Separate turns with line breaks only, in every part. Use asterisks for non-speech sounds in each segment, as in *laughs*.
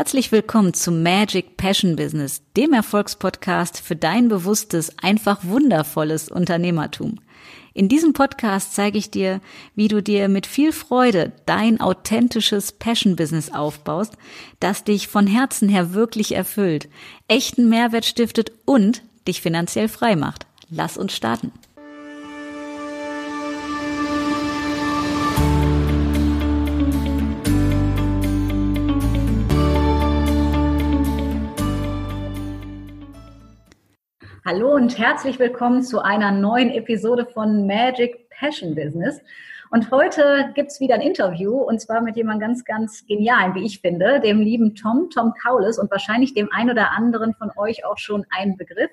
Herzlich willkommen zum Magic Passion Business, dem Erfolgspodcast für dein bewusstes, einfach wundervolles Unternehmertum. In diesem Podcast zeige ich dir, wie du dir mit viel Freude dein authentisches Passion Business aufbaust, das dich von Herzen her wirklich erfüllt, echten Mehrwert stiftet und dich finanziell frei macht. Lass uns starten. Hallo und herzlich willkommen zu einer neuen Episode von Magic Passion Business. Und heute gibt's wieder ein Interview und zwar mit jemandem ganz, ganz genialen, wie ich finde, dem lieben Tom, Tom Kaulis und wahrscheinlich dem ein oder anderen von euch auch schon ein Begriff.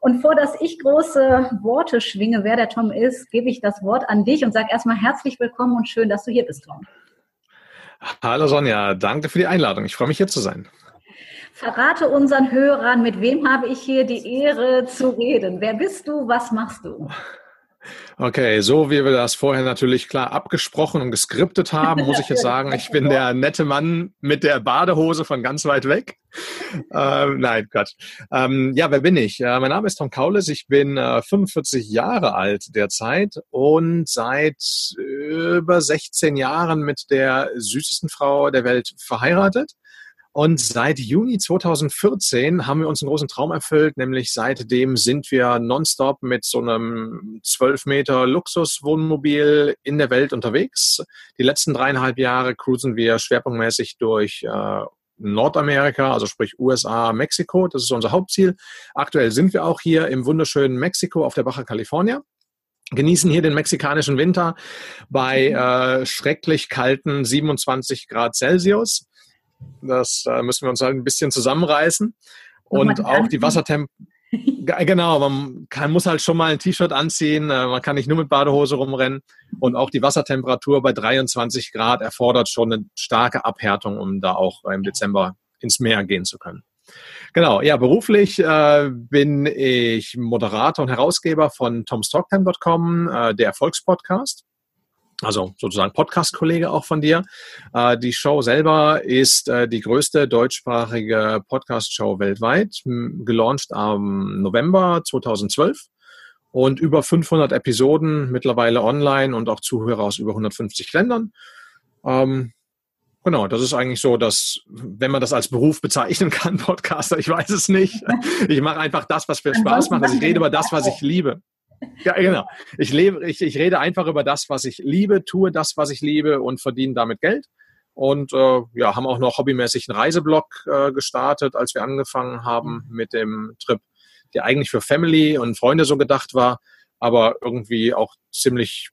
Und vor dass ich große Worte schwinge, wer der Tom ist, gebe ich das Wort an dich und sage erstmal herzlich willkommen und schön, dass du hier bist, Tom.
Hallo Sonja, danke für die Einladung. Ich freue mich hier zu sein.
Verrate unseren Hörern, mit wem habe ich hier die Ehre zu reden? Wer bist du? Was machst du?
Okay, so wie wir das vorher natürlich klar abgesprochen und geskriptet haben, muss ich jetzt sagen, ich bin der nette Mann mit der Badehose von ganz weit weg. Ähm, nein, Gott. Ähm, ja, wer bin ich? Äh, mein Name ist Tom Kaulis, ich bin äh, 45 Jahre alt derzeit und seit über 16 Jahren mit der süßesten Frau der Welt verheiratet. Und seit Juni 2014 haben wir uns einen großen Traum erfüllt, nämlich seitdem sind wir nonstop mit so einem 12 Meter Luxuswohnmobil in der Welt unterwegs. Die letzten dreieinhalb Jahre cruisen wir schwerpunktmäßig durch äh, Nordamerika, also sprich USA, Mexiko. Das ist unser Hauptziel. Aktuell sind wir auch hier im wunderschönen Mexiko auf der Baja California genießen hier den mexikanischen Winter bei äh, schrecklich kalten 27 Grad Celsius. Das äh, müssen wir uns halt ein bisschen zusammenreißen. Und auch die Wassertemp *laughs* genau, man kann, muss halt schon mal ein T-Shirt anziehen, äh, man kann nicht nur mit Badehose rumrennen und auch die Wassertemperatur bei 23 Grad erfordert schon eine starke Abhärtung, um da auch im Dezember ins Meer gehen zu können. Genau, ja, beruflich äh, bin ich Moderator und Herausgeber von tomstalktime.com, äh, der Erfolgspodcast also sozusagen Podcast-Kollege auch von dir. Äh, die Show selber ist äh, die größte deutschsprachige Podcast-Show weltweit, gelauncht am November 2012 und über 500 Episoden mittlerweile online und auch Zuhörer aus über 150 Ländern. Ähm, genau, das ist eigentlich so, dass, wenn man das als Beruf bezeichnen kann, *laughs* Podcaster, ich weiß es nicht. Ich mache einfach das, was mir Spaß macht. Also ich rede über das, was ich liebe. Ja, genau. Ich, lebe, ich, ich rede einfach über das, was ich liebe, tue das, was ich liebe und verdiene damit Geld. Und äh, ja, haben auch noch hobbymäßig einen Reiseblog äh, gestartet, als wir angefangen haben mit dem Trip, der eigentlich für Family und Freunde so gedacht war, aber irgendwie auch ziemlich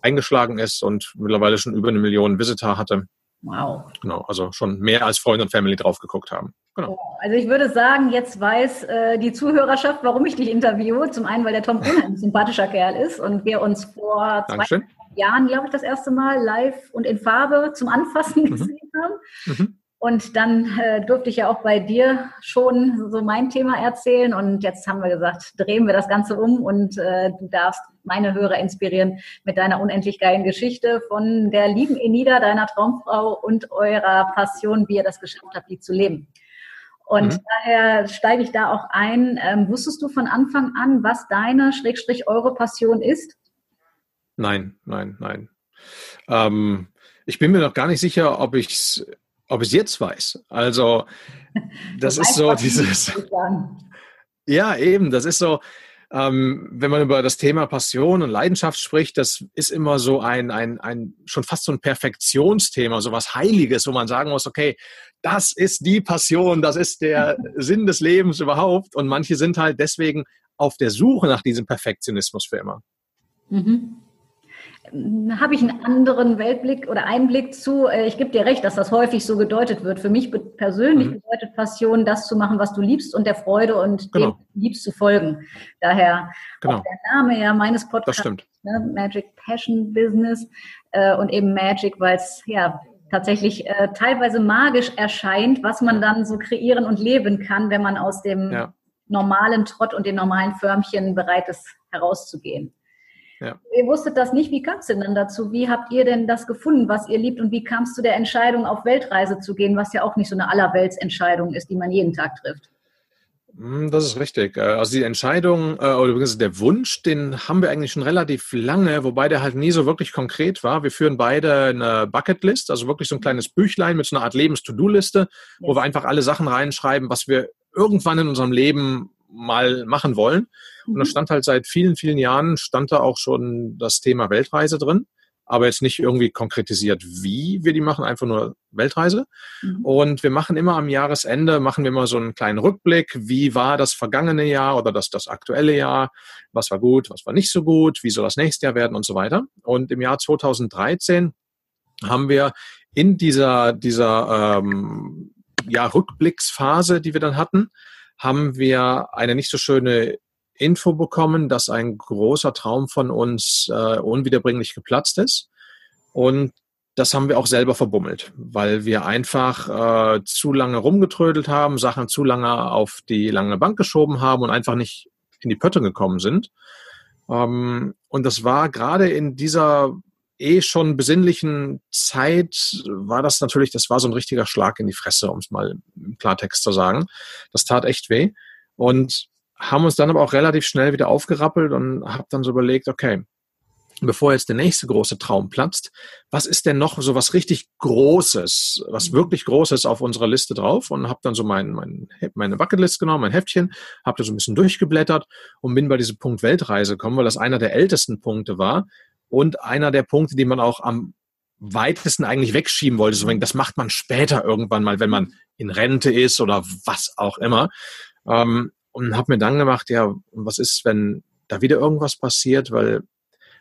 eingeschlagen ist und mittlerweile schon über eine Million Visitor hatte. Wow. Genau, also schon mehr als Freunde und Family drauf geguckt haben. Genau.
Also ich würde sagen, jetzt weiß äh, die Zuhörerschaft, warum ich dich interviewe. Zum einen, weil der Tom ein sympathischer Kerl ist und wir uns vor zwei Jahren, glaube ich, das erste Mal live und in Farbe zum Anfassen *laughs* mhm. gesehen haben. Mhm. Und dann äh, durfte ich ja auch bei dir schon so mein Thema erzählen. Und jetzt haben wir gesagt, drehen wir das Ganze um und äh, du darfst meine Hörer inspirieren mit deiner unendlich geilen Geschichte von der lieben Enida, deiner Traumfrau und eurer Passion, wie ihr das geschafft habt, die zu leben. Und mhm. daher steige ich da auch ein. Ähm, wusstest du von Anfang an, was deine, Schrägstrich, eure Passion ist?
Nein, nein, nein. Ähm, ich bin mir noch gar nicht sicher, ob ich es ob ich jetzt weiß. Also, *laughs* das, das ist so dieses. Ja, eben, das ist so, ähm, wenn man über das Thema Passion und Leidenschaft spricht, das ist immer so ein, ein, ein, schon fast so ein Perfektionsthema, so was Heiliges, wo man sagen muss, okay, das ist die Passion, das ist der *laughs* Sinn des Lebens überhaupt. Und manche sind halt deswegen auf der Suche nach diesem Perfektionismus für immer. Mhm
habe ich einen anderen Weltblick oder Einblick zu. Äh, ich gebe dir recht, dass das häufig so gedeutet wird. Für mich persönlich mhm. bedeutet Passion, das zu machen, was du liebst und der Freude und genau. dem liebst zu folgen. Daher genau. auch der Name ja meines Podcasts, ne, Magic Passion Business äh, und eben Magic, weil es ja tatsächlich äh, teilweise magisch erscheint, was man dann so kreieren und leben kann, wenn man aus dem ja. normalen Trott und den normalen Förmchen bereit ist, herauszugehen. Ja. Ihr wusstet das nicht, wie kam es denn dann dazu? Wie habt ihr denn das gefunden, was ihr liebt und wie kam es zu der Entscheidung, auf Weltreise zu gehen, was ja auch nicht so eine Allerweltsentscheidung ist, die man jeden Tag trifft?
Hm, das ist richtig. Äh, also die Entscheidung äh, oder der Wunsch, den haben wir eigentlich schon relativ lange, wobei der halt nie so wirklich konkret war. Wir führen beide eine Bucketlist, also wirklich so ein kleines Büchlein mit so einer Art Lebens-To-Do-Liste, yes. wo wir einfach alle Sachen reinschreiben, was wir irgendwann in unserem Leben mal machen wollen. Und da mhm. stand halt seit vielen, vielen Jahren, stand da auch schon das Thema Weltreise drin aber jetzt nicht irgendwie konkretisiert, wie wir die machen, einfach nur Weltreise. Mhm. Und wir machen immer am Jahresende, machen wir immer so einen kleinen Rückblick, wie war das vergangene Jahr oder das, das aktuelle Jahr, was war gut, was war nicht so gut, wie soll das nächste Jahr werden und so weiter. Und im Jahr 2013 haben wir in dieser, dieser ähm, ja, Rückblicksphase, die wir dann hatten, haben wir eine nicht so schöne Info bekommen, dass ein großer Traum von uns äh, unwiederbringlich geplatzt ist. Und das haben wir auch selber verbummelt, weil wir einfach äh, zu lange rumgetrödelt haben, Sachen zu lange auf die lange Bank geschoben haben und einfach nicht in die Pötte gekommen sind. Ähm, und das war gerade in dieser eh schon besinnlichen Zeit, war das natürlich, das war so ein richtiger Schlag in die Fresse, um es mal im Klartext zu sagen. Das tat echt weh. Und haben uns dann aber auch relativ schnell wieder aufgerappelt und habe dann so überlegt, okay, bevor jetzt der nächste große Traum platzt, was ist denn noch so was richtig Großes, was mhm. wirklich Großes auf unserer Liste drauf und habe dann so mein, mein, meine Bucketlist genommen, mein Heftchen, habe da so ein bisschen durchgeblättert und bin bei diesem Punkt Weltreise gekommen, weil das einer der ältesten Punkte war und einer der Punkte, die man auch am weitesten eigentlich wegschieben wollte. So, das macht man später irgendwann mal, wenn man in Rente ist oder was auch immer. Ähm, und habe mir dann gemacht, ja, was ist, wenn da wieder irgendwas passiert, weil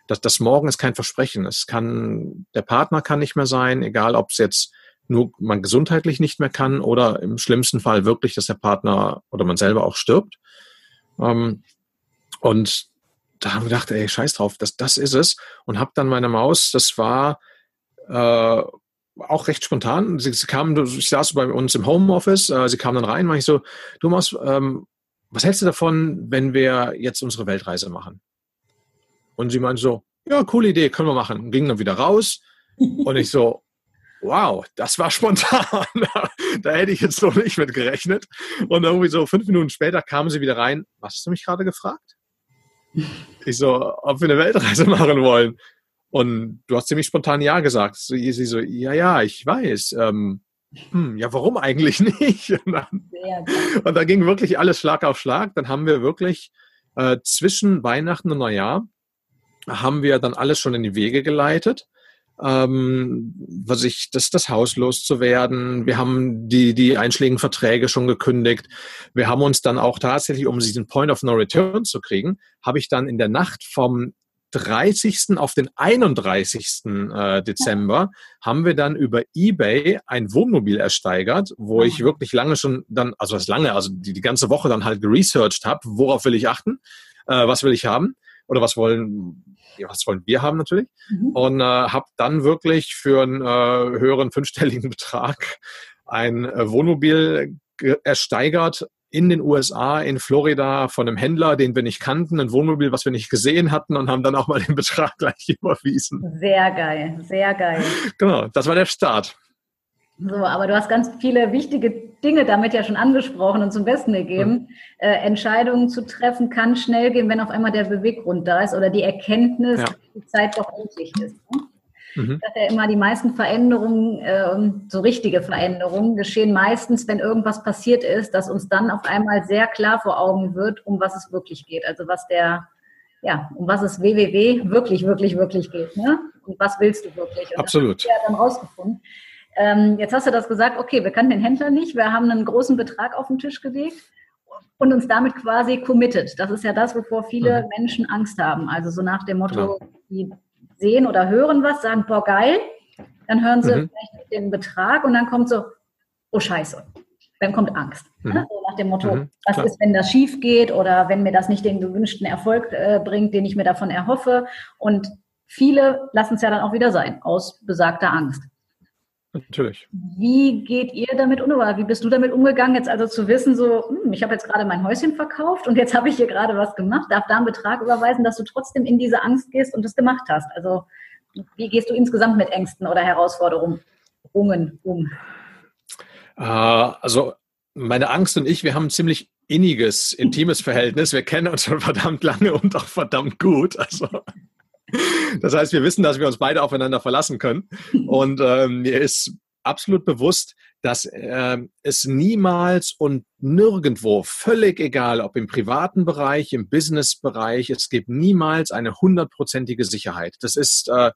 das, das Morgen ist kein Versprechen. Es kann, der Partner kann nicht mehr sein, egal ob es jetzt nur man gesundheitlich nicht mehr kann oder im schlimmsten Fall wirklich, dass der Partner oder man selber auch stirbt. Ähm, und da haben wir gedacht, ey, scheiß drauf, das, das ist es. Und habe dann meine Maus, das war äh, auch recht spontan. Sie, sie kam, ich saß bei uns im Homeoffice, äh, sie kam dann rein, war ich so, du Maus, ähm, was hältst du davon, wenn wir jetzt unsere Weltreise machen? Und sie meinte so, ja, coole Idee, können wir machen. Und ging dann wieder raus und ich so, wow, das war spontan. *laughs* da hätte ich jetzt noch nicht mit gerechnet. Und irgendwie so fünf Minuten später kamen sie wieder rein. Was hast du mich gerade gefragt? Ich so, ob wir eine Weltreise *laughs* machen wollen. Und du hast ziemlich spontan Ja gesagt. Sie so, ja, ja, ich weiß. Ähm, hm, ja, warum eigentlich *laughs* nicht? Und, dann, und da ging wirklich alles Schlag auf Schlag. Dann haben wir wirklich äh, zwischen Weihnachten und Neujahr haben wir dann alles schon in die Wege geleitet. Ähm, was ich, das, das Haus loszuwerden. Wir haben die, die einschlägigen Verträge schon gekündigt. Wir haben uns dann auch tatsächlich, um diesen Point of No Return zu kriegen, habe ich dann in der Nacht vom 30. auf den 31. Äh, Dezember haben wir dann über eBay ein Wohnmobil ersteigert, wo ich wirklich lange schon dann, also das lange, also die, die ganze Woche dann halt geresearched habe, worauf will ich achten, äh, was will ich haben oder was wollen, ja, was wollen wir haben natürlich mhm. und äh, habe dann wirklich für einen äh, höheren fünfstelligen *laughs* Betrag ein äh, Wohnmobil ersteigert in den USA, in Florida, von einem Händler, den wir nicht kannten, ein Wohnmobil, was wir nicht gesehen hatten und haben dann auch mal den Betrag *laughs* gleich überwiesen.
Sehr geil, sehr geil.
Genau, das war der Start.
So, aber du hast ganz viele wichtige Dinge damit ja schon angesprochen und zum Besten gegeben. Mhm. Äh, Entscheidungen zu treffen kann schnell gehen, wenn auf einmal der Beweggrund da ist oder die Erkenntnis, ja. dass die Zeit doch endlich ist. Ne? Mhm. Dass ja immer die meisten Veränderungen, äh, so richtige Veränderungen, geschehen meistens, wenn irgendwas passiert ist, dass uns dann auf einmal sehr klar vor Augen wird, um was es wirklich geht. Also was der, ja, um was es WWW wirklich, wirklich, wirklich geht. Ne? Und was willst du wirklich? Und
Absolut.
Das ja dann rausgefunden. Ähm, jetzt hast du das gesagt, okay, wir kannten den Händler nicht, wir haben einen großen Betrag auf den Tisch gelegt und uns damit quasi committed. Das ist ja das, wovor viele mhm. Menschen Angst haben. Also so nach dem Motto, genau. die sehen oder hören was, sagen, boah, geil. Dann hören sie mhm. vielleicht den Betrag und dann kommt so, oh Scheiße. Dann kommt Angst. Ne? Mhm. Ne? So nach dem Motto, mhm, was ist, wenn das schief geht oder wenn mir das nicht den gewünschten Erfolg äh, bringt, den ich mir davon erhoffe. Und viele lassen es ja dann auch wieder sein, aus besagter Angst.
Natürlich.
Wie geht ihr damit um oder wie bist du damit umgegangen, jetzt also zu wissen, so, hm, ich habe jetzt gerade mein Häuschen verkauft und jetzt *laughs* habe ich hier gerade was gemacht, darf da einen Betrag überweisen, dass du trotzdem in diese Angst gehst und es gemacht hast? Also wie gehst du insgesamt mit Ängsten oder Herausforderungen um?
Äh, also meine Angst und ich, wir haben ein ziemlich inniges, intimes Verhältnis. Wir kennen uns schon *laughs* verdammt lange und auch verdammt gut. Also das heißt, wir wissen, dass wir uns beide aufeinander verlassen können. Und ähm, mir ist absolut bewusst, dass äh, es niemals und nirgendwo, völlig egal, ob im privaten Bereich, im Businessbereich, es gibt niemals eine hundertprozentige Sicherheit. Das ist äh,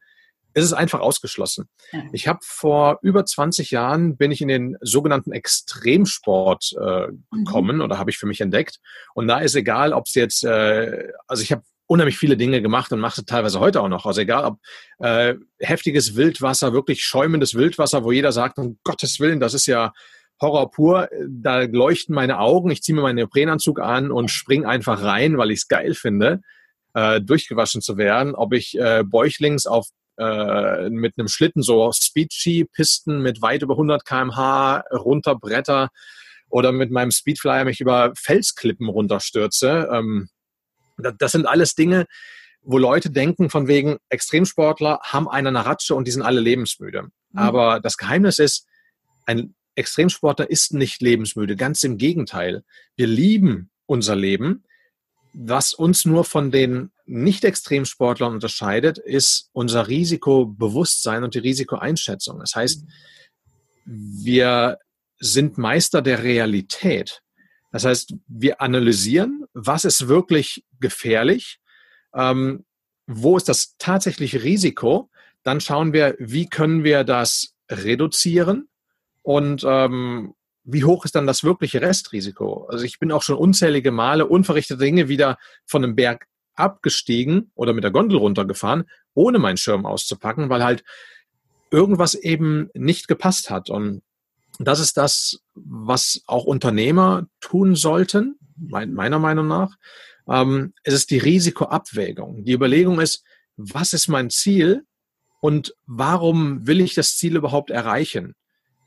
es ist einfach ausgeschlossen. Ich habe vor über 20 Jahren bin ich in den sogenannten Extremsport äh, mhm. gekommen mhm. oder habe ich für mich entdeckt. Und da ist egal, ob es jetzt, äh, also ich habe unheimlich viele Dinge gemacht und mache teilweise heute auch noch. Also egal ob äh, heftiges Wildwasser, wirklich schäumendes Wildwasser, wo jeder sagt, um Gottes Willen, das ist ja Horror pur. Da leuchten meine Augen, ich ziehe mir meinen Neoprenanzug an und spring einfach rein, weil ich es geil finde, äh, durchgewaschen zu werden. Ob ich äh, bäuchlings auf äh, mit einem Schlitten, so Speed-Ski-Pisten mit weit über 100 kmh runterbretter oder mit meinem Speedflyer mich über Felsklippen runterstürze. Ähm, das sind alles Dinge, wo Leute denken von wegen Extremsportler haben eine Naratsche und die sind alle lebensmüde. Mhm. Aber das Geheimnis ist, ein Extremsportler ist nicht lebensmüde. Ganz im Gegenteil. Wir lieben unser Leben. Was uns nur von den Nicht-Extremsportlern unterscheidet, ist unser Risikobewusstsein und die Risikoeinschätzung. Das heißt, wir sind Meister der Realität. Das heißt, wir analysieren, was ist wirklich gefährlich, ähm, wo ist das tatsächliche Risiko, dann schauen wir, wie können wir das reduzieren und ähm, wie hoch ist dann das wirkliche Restrisiko? Also ich bin auch schon unzählige Male unverrichtete Dinge wieder von einem Berg abgestiegen oder mit der Gondel runtergefahren, ohne meinen Schirm auszupacken, weil halt irgendwas eben nicht gepasst hat. Und das ist das, was auch Unternehmer tun sollten, meiner Meinung nach. Ähm, es ist die Risikoabwägung. Die Überlegung ist, was ist mein Ziel und warum will ich das Ziel überhaupt erreichen?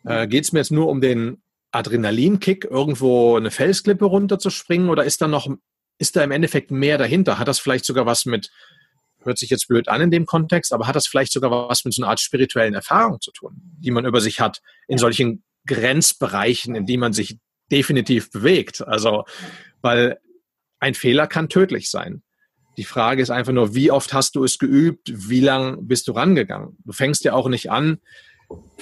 Äh, Geht es mir jetzt nur um den Adrenalinkick, irgendwo eine Felsklippe runterzuspringen oder ist da noch, ist da im Endeffekt mehr dahinter? Hat das vielleicht sogar was mit, hört sich jetzt blöd an in dem Kontext, aber hat das vielleicht sogar was mit so einer Art spirituellen Erfahrung zu tun, die man über sich hat in solchen Grenzbereichen, in die man sich definitiv bewegt? Also, weil ein Fehler kann tödlich sein. Die Frage ist einfach nur, wie oft hast du es geübt? Wie lang bist du rangegangen? Du fängst ja auch nicht an,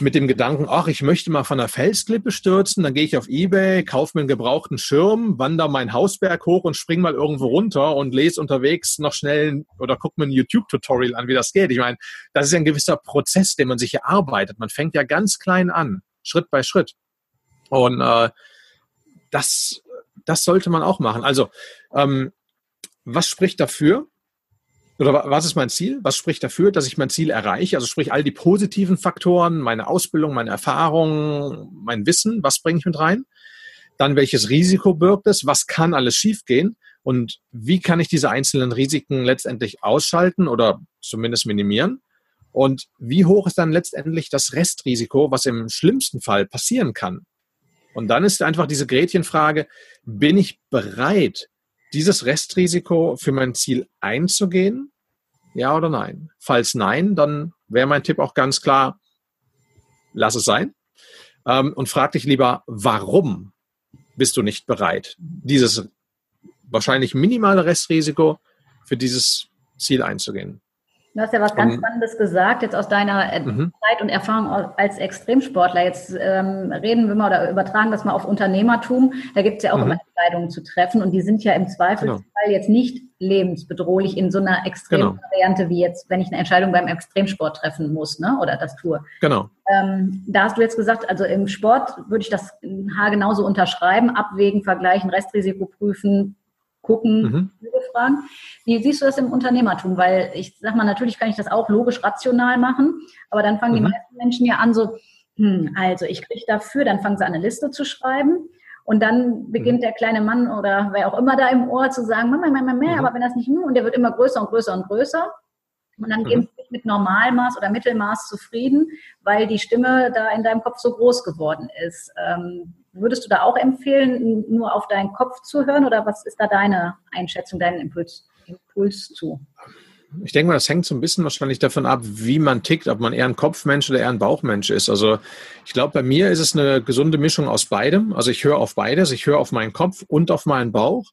mit dem Gedanken, ach, ich möchte mal von der Felsklippe stürzen, dann gehe ich auf Ebay, kaufe mir einen gebrauchten Schirm, wandere meinen Hausberg hoch und spring mal irgendwo runter und lese unterwegs noch schnell oder gucke mir ein YouTube-Tutorial an, wie das geht. Ich meine, das ist ja ein gewisser Prozess, den man sich erarbeitet. Man fängt ja ganz klein an, Schritt bei Schritt. Und äh, das, das sollte man auch machen. Also, ähm, was spricht dafür? oder was ist mein Ziel? Was spricht dafür, dass ich mein Ziel erreiche? Also sprich all die positiven Faktoren, meine Ausbildung, meine Erfahrung, mein Wissen, was bringe ich mit rein? Dann welches Risiko birgt es? Was kann alles schiefgehen? Und wie kann ich diese einzelnen Risiken letztendlich ausschalten oder zumindest minimieren? Und wie hoch ist dann letztendlich das Restrisiko, was im schlimmsten Fall passieren kann? Und dann ist einfach diese Gretchenfrage, bin ich bereit, dieses Restrisiko für mein Ziel einzugehen? Ja oder nein? Falls nein, dann wäre mein Tipp auch ganz klar, lass es sein. Ähm, und frag dich lieber, warum bist du nicht bereit, dieses wahrscheinlich minimale Restrisiko für dieses Ziel einzugehen?
Du hast ja was ganz Spannendes gesagt, jetzt aus deiner äh, mhm. Zeit und Erfahrung als Extremsportler. Jetzt ähm, reden wir mal oder übertragen das mal auf Unternehmertum. Da gibt es ja auch mhm. immer Entscheidungen zu treffen und die sind ja im Zweifelsfall genau. jetzt nicht lebensbedrohlich in so einer extremen genau. Variante wie jetzt, wenn ich eine Entscheidung beim Extremsport treffen muss ne, oder das tue.
Genau.
Ähm, da hast du jetzt gesagt, also im Sport würde ich das Haar genauso unterschreiben, abwägen, vergleichen, Restrisiko prüfen, gucken, mhm. fragen. Wie siehst du das im Unternehmertum? Weil ich sag mal, natürlich kann ich das auch logisch rational machen, aber dann fangen mhm. die meisten Menschen ja an so, hm, also ich kriege dafür, dann fangen sie an, eine Liste zu schreiben. Und dann beginnt mhm. der kleine Mann oder wer auch immer da im Ohr zu sagen, Mama, Mama, mehr, mhm. aber wenn das nicht nur, und der wird immer größer und größer und größer. Und dann mhm. gehen mit Normalmaß oder Mittelmaß zufrieden, weil die Stimme da in deinem Kopf so groß geworden ist. Ähm, würdest du da auch empfehlen, nur auf deinen Kopf zu hören oder was ist da deine Einschätzung, dein Impuls, Impuls zu?
Ich denke mal, das hängt so ein bisschen wahrscheinlich davon ab, wie man tickt, ob man eher ein Kopfmensch oder eher ein Bauchmensch ist. Also ich glaube, bei mir ist es eine gesunde Mischung aus beidem. Also ich höre auf beides, ich höre auf meinen Kopf und auf meinen Bauch.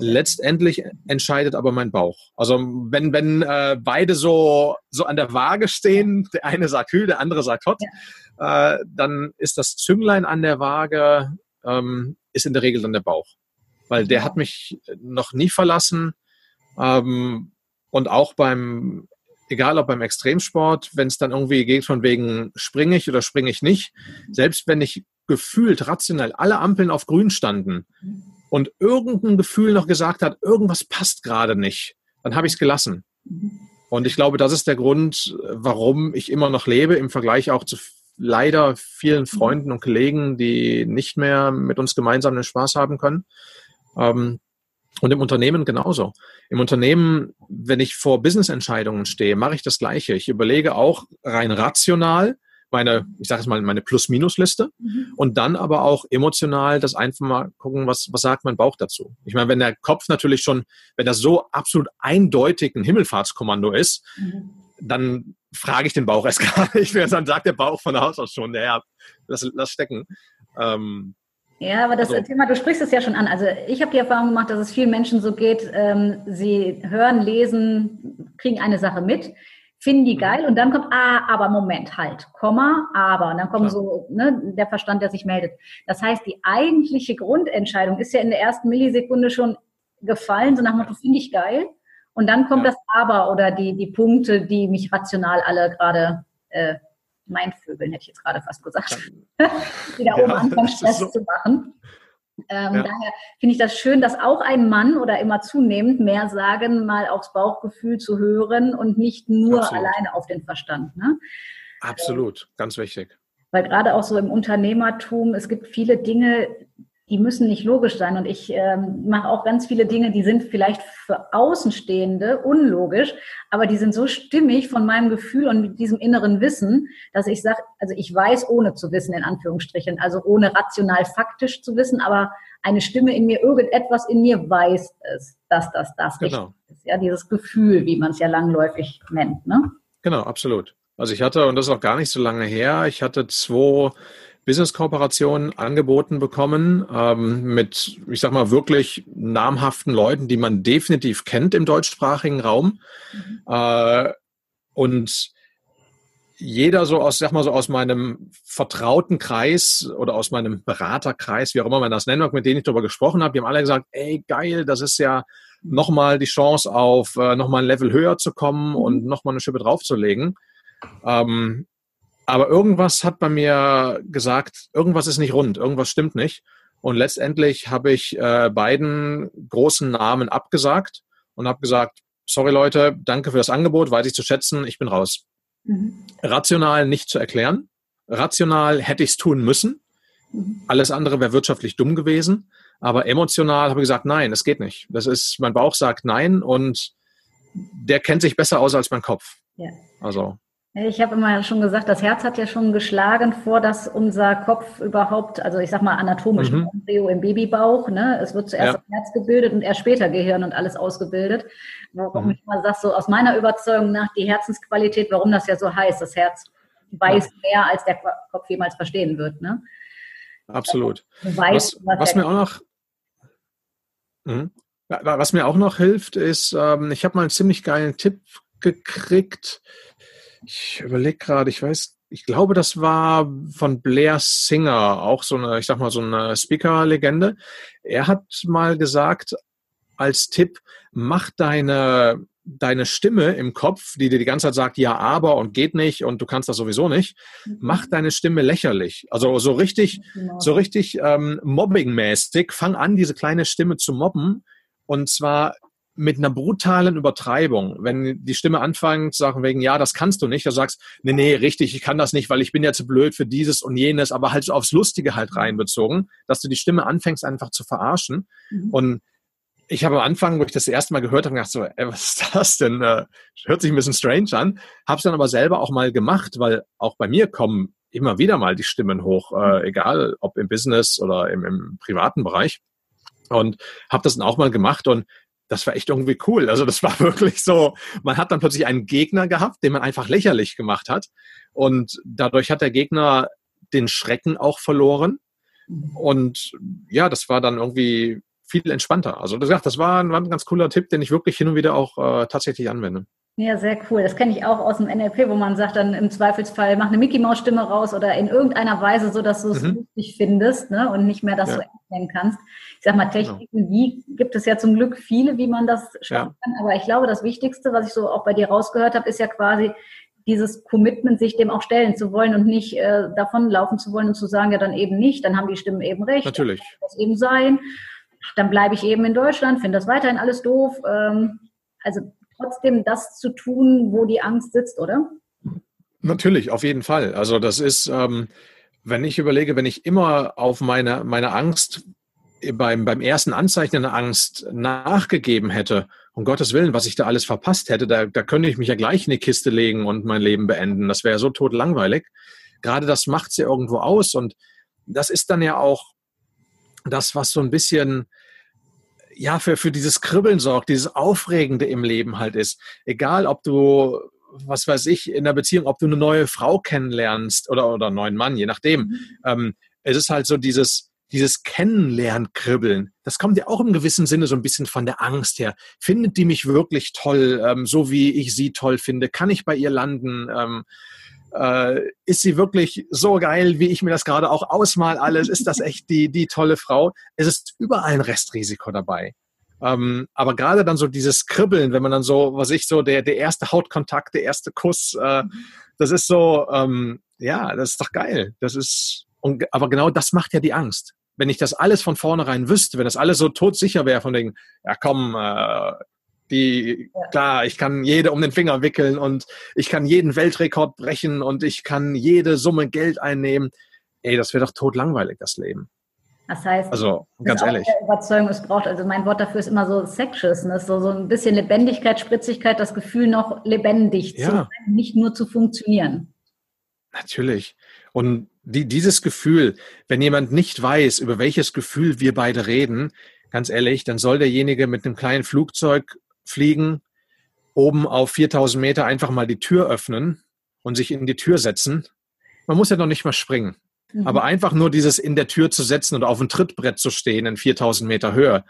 Letztendlich entscheidet aber mein Bauch. Also wenn, wenn äh, beide so, so an der Waage stehen, der eine sagt Hü, der andere sagt Hot, ja. äh, dann ist das Zünglein an der Waage, ähm, ist in der Regel dann der Bauch. Weil der hat mich noch nie verlassen. Ähm, und auch beim, egal ob beim Extremsport, wenn es dann irgendwie geht von wegen springe ich oder springe ich nicht, selbst wenn ich gefühlt rationell alle Ampeln auf grün standen und irgendein Gefühl noch gesagt hat, irgendwas passt gerade nicht, dann habe ich es gelassen. Und ich glaube, das ist der Grund, warum ich immer noch lebe, im Vergleich auch zu leider vielen Freunden und Kollegen, die nicht mehr mit uns gemeinsam den Spaß haben können. Ähm, und im Unternehmen genauso. Im Unternehmen, wenn ich vor Business-Entscheidungen stehe, mache ich das Gleiche. Ich überlege auch rein rational meine, ich sage es mal, meine Plus-Minus-Liste mhm. und dann aber auch emotional das einfach mal gucken, was, was sagt mein Bauch dazu. Ich meine, wenn der Kopf natürlich schon, wenn das so absolut eindeutig ein Himmelfahrtskommando ist, mhm. dann frage ich den Bauch erst *laughs* gar nicht mehr, dann sagt der Bauch von Haus aus schon, naja, lass, lass stecken. Ähm,
ja, aber das also, Thema, du sprichst es ja schon an. Also ich habe die Erfahrung gemacht, dass es vielen Menschen so geht, ähm, sie hören, lesen, kriegen eine Sache mit, finden die mhm. geil und dann kommt, ah, aber Moment, halt, Komma, aber. Und dann kommt ja. so ne, der Verstand, der sich meldet. Das heißt, die eigentliche Grundentscheidung ist ja in der ersten Millisekunde schon gefallen, so nach dem Motto, finde ich geil. Und dann kommt ja. das Aber oder die, die Punkte, die mich rational alle gerade äh, mein Vögeln, hätte ich jetzt gerade fast gesagt, wieder *laughs* ja, oben anfangen, Stress so. zu machen. Ähm, ja. Daher finde ich das schön, dass auch ein Mann oder immer zunehmend mehr sagen, mal aufs Bauchgefühl zu hören und nicht nur Absolut. alleine auf den Verstand. Ne?
Absolut, ähm, ganz wichtig.
Weil gerade auch so im Unternehmertum, es gibt viele Dinge, die müssen nicht logisch sein. Und ich ähm, mache auch ganz viele Dinge, die sind vielleicht für Außenstehende unlogisch, aber die sind so stimmig von meinem Gefühl und mit diesem inneren Wissen, dass ich sage, also ich weiß ohne zu wissen, in Anführungsstrichen, also ohne rational faktisch zu wissen, aber eine Stimme in mir, irgendetwas in mir weiß es, dass das das genau. richtig ist. Ja, dieses Gefühl, wie man es ja langläufig nennt. Ne?
Genau, absolut. Also ich hatte, und das ist auch gar nicht so lange her, ich hatte zwei Business-Kooperationen angeboten bekommen ähm, mit, ich sag mal, wirklich namhaften Leuten, die man definitiv kennt im deutschsprachigen Raum. Mhm. Äh, und jeder so aus, sag mal so aus meinem vertrauten Kreis oder aus meinem Beraterkreis, wie auch immer man das nennt, mit denen ich darüber gesprochen habe, die haben alle gesagt, ey, geil, das ist ja nochmal die Chance auf äh, nochmal ein Level höher zu kommen und nochmal eine Schippe draufzulegen. Ähm, aber irgendwas hat bei mir gesagt, irgendwas ist nicht rund, irgendwas stimmt nicht. Und letztendlich habe ich äh, beiden großen Namen abgesagt und habe gesagt, sorry Leute, danke für das Angebot, weiß ich zu schätzen, ich bin raus. Mhm. Rational nicht zu erklären. Rational hätte ich es tun müssen. Mhm. Alles andere wäre wirtschaftlich dumm gewesen. Aber emotional habe ich gesagt, nein, es geht nicht. Das ist, mein Bauch sagt nein und der kennt sich besser aus als mein Kopf. Ja. Also
ich habe immer schon gesagt, das Herz hat ja schon geschlagen, vor dass unser Kopf überhaupt, also ich sag mal anatomisch, mhm. Embryo im Babybauch, ne? Es wird zuerst ja. das Herz gebildet und erst später Gehirn und alles ausgebildet. Warum mhm. ich immer sage, so aus meiner Überzeugung nach die Herzensqualität, warum das ja so heißt, das Herz weiß ja. mehr, als der Kopf jemals verstehen wird, ne?
Absolut. Weiß, was, was mir auch noch, mhm. was mir auch noch hilft, ist, ähm, ich habe mal einen ziemlich geilen Tipp gekriegt ich überlege gerade, ich weiß, ich glaube, das war von Blair Singer, auch so eine, ich sag mal, so eine Speaker-Legende. Er hat mal gesagt, als Tipp, mach deine, deine Stimme im Kopf, die dir die ganze Zeit sagt, ja, aber und geht nicht und du kannst das sowieso nicht, mhm. mach deine Stimme lächerlich. Also so richtig, genau. so richtig ähm, mobbingmäßig, fang an, diese kleine Stimme zu mobben. Und zwar mit einer brutalen Übertreibung. Wenn die Stimme anfängt zu sagen wegen, ja, das kannst du nicht, du sagst, nee, nee, richtig, ich kann das nicht, weil ich bin ja zu blöd für dieses und jenes, aber halt so aufs Lustige halt reinbezogen, dass du die Stimme anfängst einfach zu verarschen. Mhm. Und ich habe am Anfang, wo ich das erste Mal gehört habe, gedacht so, ey, was ist das denn? Äh, hört sich ein bisschen strange an. Habe es dann aber selber auch mal gemacht, weil auch bei mir kommen immer wieder mal die Stimmen hoch, äh, egal ob im Business oder im, im privaten Bereich. Und habe das dann auch mal gemacht und das war echt irgendwie cool. Also das war *laughs* wirklich so, man hat dann plötzlich einen Gegner gehabt, den man einfach lächerlich gemacht hat. Und dadurch hat der Gegner den Schrecken auch verloren. Und ja, das war dann irgendwie viel entspannter. Also das, das war ein, war ein ganz cooler Tipp, den ich wirklich hin und wieder auch äh, tatsächlich anwende.
Ja, sehr cool. Das kenne ich auch aus dem NLP, wo man sagt dann im Zweifelsfall, mach eine Mickey-Maus-Stimme raus oder in irgendeiner Weise, so dass du es mhm. lustig findest ne? und nicht mehr das ja. so erkennen kannst. Ich sag mal, genau. Techniken, genau. wie gibt es ja zum Glück viele, wie man das schaffen ja. kann. Aber ich glaube, das Wichtigste, was ich so auch bei dir rausgehört habe, ist ja quasi dieses Commitment, sich dem auch stellen zu wollen und nicht äh, davonlaufen zu wollen und zu sagen, ja dann eben nicht, dann haben die Stimmen eben recht.
Natürlich.
Das eben sein. Dann bleibe ich eben in Deutschland, finde das weiterhin alles doof. Ähm, also trotzdem das zu tun, wo die Angst sitzt, oder?
Natürlich, auf jeden Fall. Also das ist, ähm, wenn ich überlege, wenn ich immer auf meine, meine Angst beim, beim ersten Anzeichen der Angst nachgegeben hätte, um Gottes Willen, was ich da alles verpasst hätte, da, da könnte ich mich ja gleich in die Kiste legen und mein Leben beenden. Das wäre so totlangweilig. Gerade das macht es ja irgendwo aus und das ist dann ja auch das, was so ein bisschen ja für, für dieses Kribbeln sorgt, dieses Aufregende im Leben halt ist. Egal, ob du was weiß ich, in der Beziehung, ob du eine neue Frau kennenlernst oder, oder einen neuen Mann, je nachdem. Mhm. Ähm, es ist halt so dieses, dieses Kennenlernkribbeln, das kommt ja auch im gewissen Sinne so ein bisschen von der Angst her. Findet die mich wirklich toll, ähm, so wie ich sie toll finde? Kann ich bei ihr landen? Ähm, äh, ist sie wirklich so geil, wie ich mir das gerade auch ausmal alles? Ist das echt die, die tolle Frau? Es ist überall ein Restrisiko dabei. Ähm, aber gerade dann so dieses Kribbeln, wenn man dann so, was ich so, der, der erste Hautkontakt, der erste Kuss, äh, das ist so, ähm, ja, das ist doch geil. Das ist, und, aber genau das macht ja die Angst wenn ich das alles von vornherein wüsste, wenn das alles so todsicher wäre, von wegen, ja komm, äh, die, klar, ich kann jede um den Finger wickeln und ich kann jeden Weltrekord brechen und ich kann jede Summe Geld einnehmen. Ey, das wäre doch totlangweilig, das Leben.
Das heißt,
also ganz ehrlich.
Überzeugung, es braucht, also mein Wort dafür ist immer so Sexuousness, so, so ein bisschen Lebendigkeit, Spritzigkeit, das Gefühl noch lebendig ja. zu sein, nicht nur zu funktionieren.
Natürlich. Und die, dieses Gefühl, wenn jemand nicht weiß, über welches Gefühl wir beide reden, ganz ehrlich, dann soll derjenige mit einem kleinen Flugzeug fliegen, oben auf 4000 Meter einfach mal die Tür öffnen und sich in die Tür setzen. Man muss ja noch nicht mal springen. Mhm. Aber einfach nur dieses in der Tür zu setzen und auf ein Trittbrett zu stehen in 4000 Meter Höhe,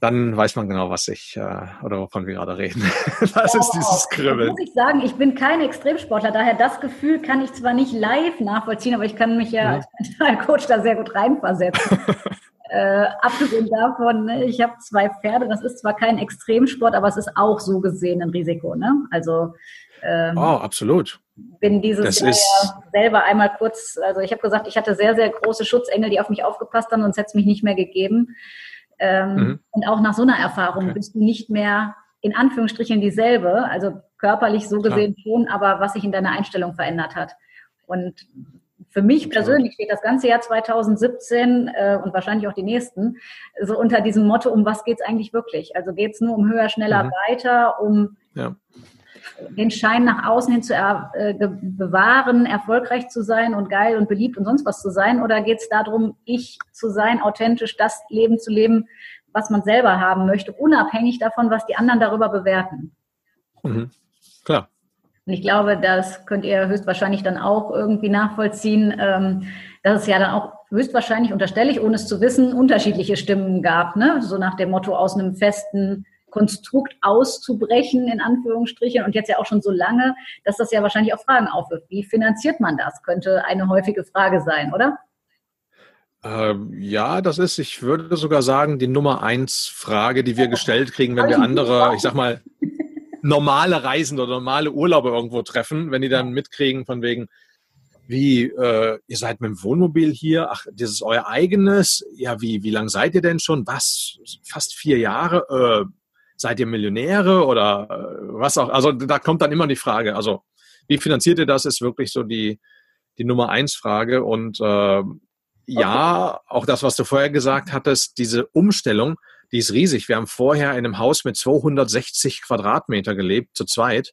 dann weiß man genau, was ich äh, oder wovon wir gerade reden. *laughs* das oh, ist dieses Kribbeln.
Muss ich sagen, ich bin kein Extremsportler, daher das Gefühl kann ich zwar nicht live nachvollziehen, aber ich kann mich ja mhm. als Mentalcoach da sehr gut reinversetzen. *laughs* äh, abgesehen davon, ne, ich habe zwei Pferde, das ist zwar kein Extremsport, aber es ist auch so gesehen ein Risiko. Ne? Also
ähm, oh, absolut.
Bin dieses das Jahr ja selber einmal kurz, also ich habe gesagt, ich hatte sehr, sehr große Schutzengel, die auf mich aufgepasst haben, sonst hätte es mich nicht mehr gegeben. Ähm, mhm. Und auch nach so einer Erfahrung okay. bist du nicht mehr in Anführungsstrichen dieselbe, also körperlich so gesehen Klar. schon, aber was sich in deiner Einstellung verändert hat. Und für mich persönlich steht das ganze Jahr 2017 äh, und wahrscheinlich auch die nächsten so unter diesem Motto, um was geht es eigentlich wirklich? Also geht es nur um höher, schneller, mhm. weiter, um ja den Schein nach außen hin zu äh, bewahren, erfolgreich zu sein und geil und beliebt und sonst was zu sein? Oder geht es darum, ich zu sein, authentisch das Leben zu leben, was man selber haben möchte, unabhängig davon, was die anderen darüber bewerten?
Mhm. Klar.
Und ich glaube, das könnt ihr höchstwahrscheinlich dann auch irgendwie nachvollziehen, ähm, dass es ja dann auch höchstwahrscheinlich, unterstelle ich, ohne es zu wissen, unterschiedliche Stimmen gab. Ne? So nach dem Motto aus einem festen Konstrukt auszubrechen, in Anführungsstrichen, und jetzt ja auch schon so lange, dass das ja wahrscheinlich auch Fragen aufwirft. Wie finanziert man das? Könnte eine häufige Frage sein, oder?
Ähm, ja, das ist, ich würde sogar sagen, die Nummer eins Frage, die wir gestellt kriegen, wenn wir andere, ich sag mal, normale Reisen oder normale Urlaube irgendwo treffen, wenn die dann mitkriegen von wegen, wie, äh, ihr seid mit dem Wohnmobil hier, ach, das ist euer eigenes, ja, wie, wie lange seid ihr denn schon? Was? Fast vier Jahre? Äh, seid ihr Millionäre oder äh, was auch? Also da kommt dann immer die Frage, also wie finanziert ihr das, ist wirklich so die, die Nummer eins Frage. Und äh, ja, auch das, was du vorher gesagt hattest, diese Umstellung, die ist riesig. Wir haben vorher in einem Haus mit 260 Quadratmeter gelebt, zu zweit.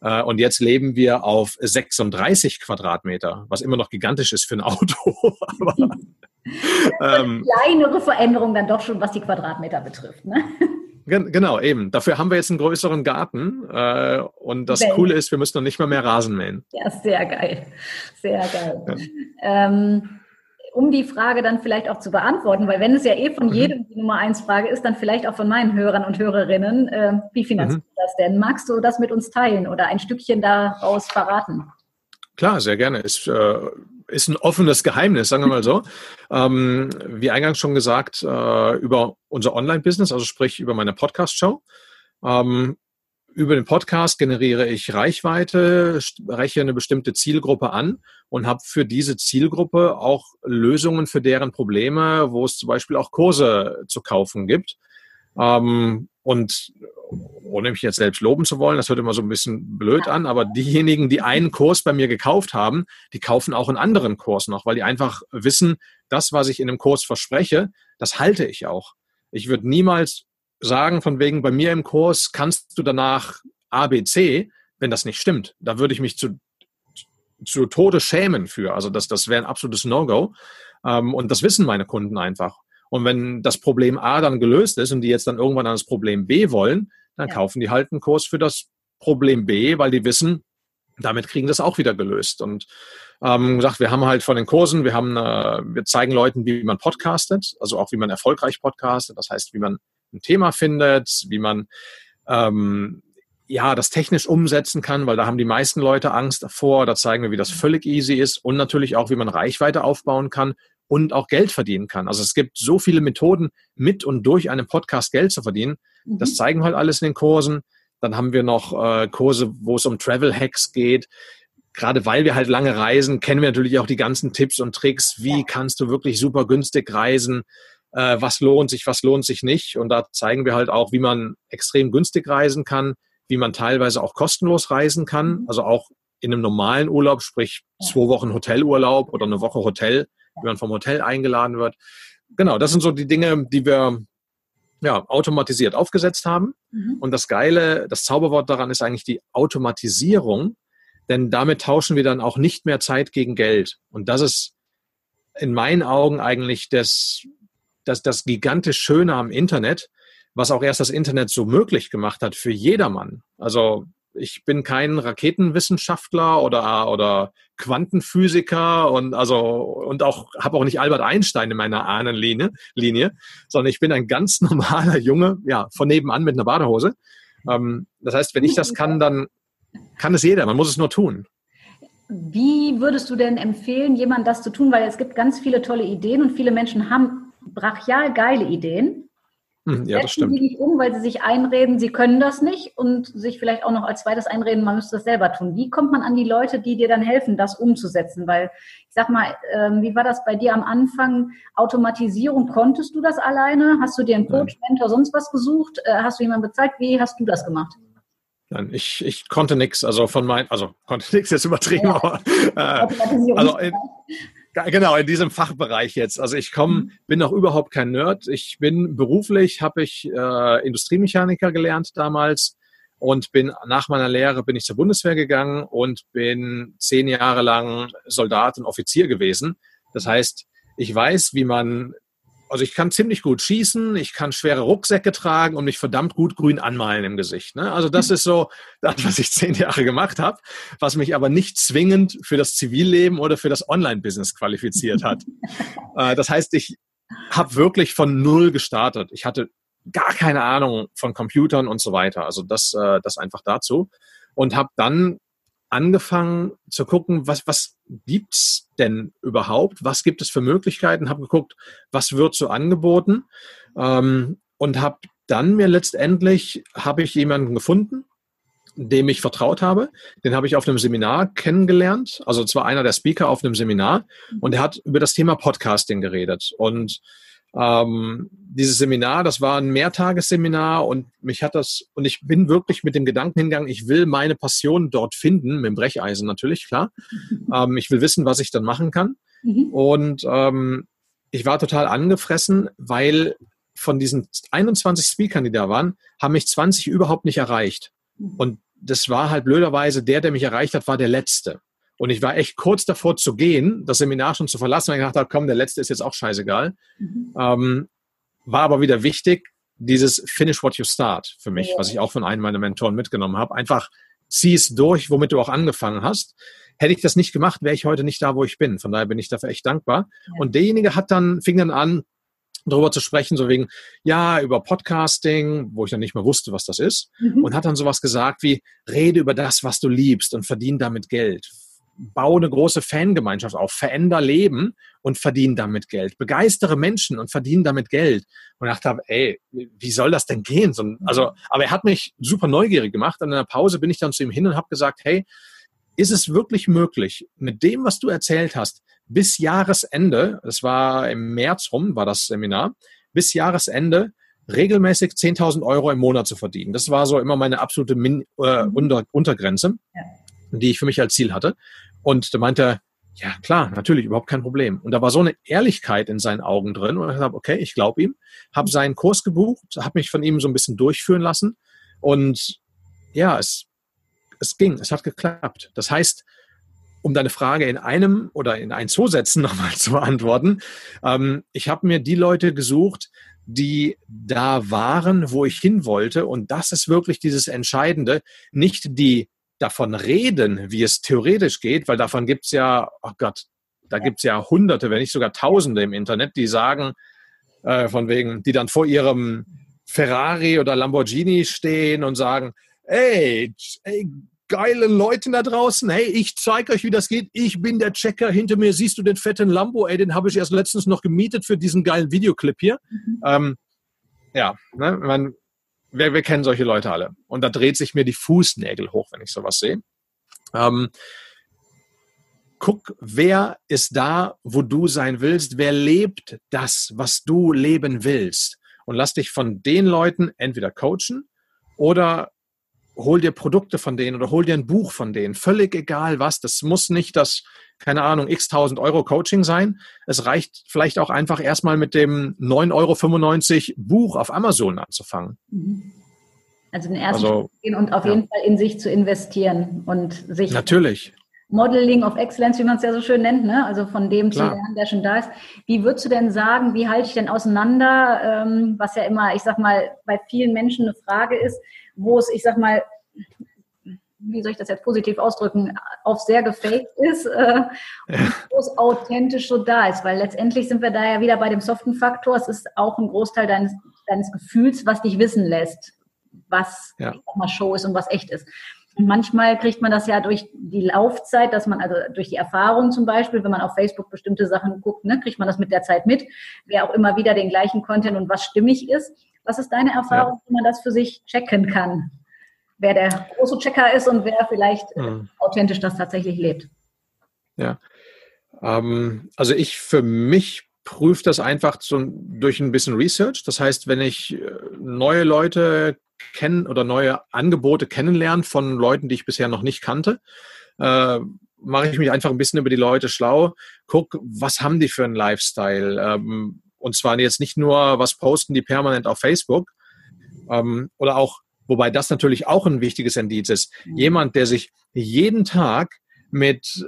Äh, und jetzt leben wir auf 36 Quadratmeter, was immer noch gigantisch ist für ein *laughs* Auto. Aber, *laughs*
ähm, kleinere Veränderung dann doch schon, was die Quadratmeter betrifft. Ne? *laughs*
Genau, eben. Dafür haben wir jetzt einen größeren Garten. Äh, und das Welt. Coole ist, wir müssen noch nicht mal mehr Rasen mähen.
Ja, sehr geil. Sehr geil. Ja. Ähm, um die Frage dann vielleicht auch zu beantworten, weil wenn es ja eh von mhm. jedem die Nummer eins Frage ist, dann vielleicht auch von meinen Hörern und Hörerinnen, äh, wie finanzierst mhm. du das denn? Magst du das mit uns teilen oder ein Stückchen daraus verraten?
Klar, sehr gerne. Ist, äh, ist ein offenes Geheimnis, sagen wir mal so. *laughs* ähm, wie eingangs schon gesagt, äh, über unser Online-Business, also sprich über meine Podcast-Show. Ähm, über den Podcast generiere ich Reichweite, spreche eine bestimmte Zielgruppe an und habe für diese Zielgruppe auch Lösungen für deren Probleme, wo es zum Beispiel auch Kurse zu kaufen gibt. Ähm, und ohne mich jetzt selbst loben zu wollen, das hört immer so ein bisschen blöd an, aber diejenigen, die einen Kurs bei mir gekauft haben, die kaufen auch einen anderen Kurs noch, weil die einfach wissen, das, was ich in einem Kurs verspreche, das halte ich auch. Ich würde niemals sagen, von wegen bei mir im Kurs kannst du danach ABC, wenn das nicht stimmt. Da würde ich mich zu, zu Tode schämen für. Also das, das wäre ein absolutes No-Go. Ähm, und das wissen meine Kunden einfach. Und wenn das Problem A dann gelöst ist und die jetzt dann irgendwann an das Problem B wollen, dann ja. kaufen die halt einen Kurs für das Problem B, weil die wissen, damit kriegen das auch wieder gelöst. Und ähm, gesagt, wir haben halt von den Kursen, wir haben, äh, wir zeigen Leuten, wie man podcastet, also auch wie man erfolgreich podcastet, das heißt, wie man ein Thema findet, wie man ähm, ja das technisch umsetzen kann, weil da haben die meisten Leute Angst davor. Da zeigen wir, wie das völlig easy ist und natürlich auch, wie man Reichweite aufbauen kann und auch Geld verdienen kann. Also es gibt so viele Methoden, mit und durch einen Podcast Geld zu verdienen. Mhm. Das zeigen wir halt alles in den Kursen. Dann haben wir noch äh, Kurse, wo es um Travel Hacks geht. Gerade weil wir halt lange reisen, kennen wir natürlich auch die ganzen Tipps und Tricks. Wie kannst du wirklich super günstig reisen? Äh, was lohnt sich, was lohnt sich nicht. Und da zeigen wir halt auch, wie man extrem günstig reisen kann, wie man teilweise auch kostenlos reisen kann, mhm. also auch in einem normalen Urlaub, sprich zwei Wochen Hotelurlaub oder eine Woche Hotel, wie man vom Hotel eingeladen wird. Genau, das sind so die Dinge, die wir ja, automatisiert aufgesetzt haben. Mhm. Und das Geile, das Zauberwort daran ist eigentlich die Automatisierung, denn damit tauschen wir dann auch nicht mehr Zeit gegen Geld. Und das ist in meinen Augen eigentlich das, das, das gigantisch Schöne am Internet, was auch erst das Internet so möglich gemacht hat für jedermann. Also ich bin kein Raketenwissenschaftler oder, oder Quantenphysiker und also und auch habe auch nicht Albert Einstein in meiner Ahnenlinie, Linie, sondern ich bin ein ganz *laughs* normaler Junge, ja, von nebenan mit einer Badehose. Ähm, das heißt, wenn ich das kann, dann kann es jeder. Man muss es nur tun.
Wie würdest du denn empfehlen, jemand das zu tun? Weil es gibt ganz viele tolle Ideen und viele Menschen haben brachial geile Ideen.
Hm, ja, das stimmt.
sie nicht um, weil sie sich einreden, sie können das nicht und sich vielleicht auch noch als zweites einreden, man müsste das selber tun. Wie kommt man an die Leute, die dir dann helfen, das umzusetzen? Weil ich sag mal, ähm, wie war das bei dir am Anfang? Automatisierung, konntest du das alleine? Hast du dir einen Coach, Nein. Mentor, sonst was gesucht? Äh, hast du jemanden bezahlt? Wie hast du das gemacht?
Nein, ich, ich konnte nichts, also von meinen, also konnte *laughs* nichts jetzt übertrieben, ja. aber äh, also in, Genau, in diesem Fachbereich jetzt. Also ich komme, mhm. bin noch überhaupt kein Nerd. Ich bin beruflich, habe ich äh, Industriemechaniker gelernt damals und bin nach meiner Lehre bin ich zur Bundeswehr gegangen und bin zehn Jahre lang Soldat und Offizier gewesen. Das heißt, ich weiß, wie man also ich kann ziemlich gut schießen, ich kann schwere Rucksäcke tragen und mich verdammt gut grün anmalen im Gesicht. Ne? Also das ist so das, was ich *laughs* zehn Jahre gemacht habe, was mich aber nicht zwingend für das Zivilleben oder für das Online-Business qualifiziert hat. *laughs* äh, das heißt, ich habe wirklich von null gestartet. Ich hatte gar keine Ahnung von Computern und so weiter. Also das, äh, das einfach dazu. Und habe dann angefangen zu gucken, was, was gibt's denn überhaupt? Was gibt es für Möglichkeiten? Habe geguckt, was wird so angeboten ähm, und habe dann mir letztendlich habe ich jemanden gefunden, dem ich vertraut habe. Den habe ich auf einem Seminar kennengelernt. Also zwar einer der Speaker auf einem Seminar und er hat über das Thema Podcasting geredet und ähm, dieses Seminar, das war ein Mehrtagesseminar und mich hat das, und ich bin wirklich mit dem Gedanken hingegangen, ich will meine Passion dort finden, mit dem Brecheisen natürlich, klar. *laughs* Ähm, ich will wissen, was ich dann machen kann. Mhm. Und ähm, ich war total angefressen, weil von diesen 21 Speakern, die da waren, haben mich 20 überhaupt nicht erreicht. Mhm. Und das war halt blöderweise, der, der mich erreicht hat, war der Letzte. Und ich war echt kurz davor zu gehen, das Seminar schon zu verlassen, weil ich gedacht habe, komm, der Letzte ist jetzt auch scheißegal. Mhm. Ähm, war aber wieder wichtig, dieses Finish what you start für mich, ja. was ich auch von einem meiner Mentoren mitgenommen habe. Einfach zieh es durch, womit du auch angefangen hast. Hätte ich das nicht gemacht, wäre ich heute nicht da, wo ich bin. Von daher bin ich dafür echt dankbar. Ja. Und derjenige hat dann, fing dann an, darüber zu sprechen, so wegen, ja, über Podcasting, wo ich dann nicht mehr wusste, was das ist, mhm. und hat dann sowas gesagt wie, rede über das, was du liebst und verdien damit Geld baue eine große Fangemeinschaft auf, veränder Leben und verdiene damit Geld, begeistere Menschen und verdiene damit Geld. Und dachte, ey, wie soll das denn gehen? also, aber er hat mich super neugierig gemacht. Und in der Pause bin ich dann zu ihm hin und habe gesagt, hey, ist es wirklich möglich, mit dem, was du erzählt hast, bis Jahresende, das war im März rum, war das Seminar, bis Jahresende regelmäßig 10.000 Euro im Monat zu verdienen. Das war so immer meine absolute Min äh, Unter Untergrenze. Ja die ich für mich als Ziel hatte. Und da meinte er, ja klar, natürlich, überhaupt kein Problem. Und da war so eine Ehrlichkeit in seinen Augen drin und ich habe, okay, ich glaube ihm, habe seinen Kurs gebucht, habe mich von ihm so ein bisschen durchführen lassen und ja, es, es ging, es hat geklappt. Das heißt, um deine Frage in einem oder in ein, zwei Sätzen *laughs* nochmal zu beantworten, ähm, ich habe mir die Leute gesucht, die da waren, wo ich hin wollte. Und das ist wirklich dieses Entscheidende. Nicht die davon reden, wie es theoretisch geht, weil davon gibt es ja, oh Gott, da gibt es ja Hunderte, wenn nicht sogar Tausende im Internet, die sagen, äh, von wegen, die dann vor ihrem Ferrari oder Lamborghini stehen und sagen, ey, ey geile Leute da draußen, hey, ich zeige euch, wie das geht. Ich bin der Checker. Hinter mir siehst du den fetten Lambo, ey, den habe ich erst letztens noch gemietet für diesen geilen Videoclip hier. Mhm. Ähm, ja, ne, man, wir, wir kennen solche Leute alle. Und da dreht sich mir die Fußnägel hoch, wenn ich sowas sehe. Ähm, guck, wer ist da, wo du sein willst? Wer lebt das, was du leben willst? Und lass dich von den Leuten entweder coachen oder hol dir Produkte von denen oder hol dir ein Buch von denen. Völlig egal was. Das muss nicht das, keine Ahnung, x tausend Euro Coaching sein. Es reicht vielleicht auch einfach erstmal mit dem 9,95 Euro Buch auf Amazon anzufangen.
Mhm. Also den ersten also, Schritt gehen und auf ja. jeden Fall in sich zu investieren und sich.
Natürlich.
Modeling of Excellence, wie man es ja so schön nennt, ne? also von dem Klar. zu lernen, der schon da ist. Wie würdest du denn sagen, wie halte ich denn auseinander, ähm, was ja immer, ich sag mal, bei vielen Menschen eine Frage ist, wo es, ich sag mal, wie soll ich das jetzt positiv ausdrücken, auf sehr gefaked ist äh, und wo es authentisch so da ist. Weil letztendlich sind wir da ja wieder bei dem soften Faktor. Es ist auch ein Großteil deines, deines Gefühls, was dich wissen lässt, was ja. mal Show ist und was echt ist. Und manchmal kriegt man das ja durch die Laufzeit, dass man, also durch die Erfahrung zum Beispiel, wenn man auf Facebook bestimmte Sachen guckt, ne, kriegt man das mit der Zeit mit, wer auch immer wieder den gleichen Content und was stimmig ist. Was ist deine Erfahrung, ja. wie man das für sich checken kann? Wer der große Checker ist und wer vielleicht mhm. authentisch das tatsächlich lebt.
Ja. Ähm, also ich für mich prüfe das einfach so durch ein bisschen Research. Das heißt, wenn ich äh, neue Leute kennen oder neue Angebote kennenlernen von Leuten, die ich bisher noch nicht kannte, äh, mache ich mich einfach ein bisschen über die Leute schlau, guck, was haben die für einen Lifestyle? Ähm, und zwar jetzt nicht nur, was posten die permanent auf Facebook ähm, oder auch, wobei das natürlich auch ein wichtiges Indiz ist. Mhm. Jemand, der sich jeden Tag mit,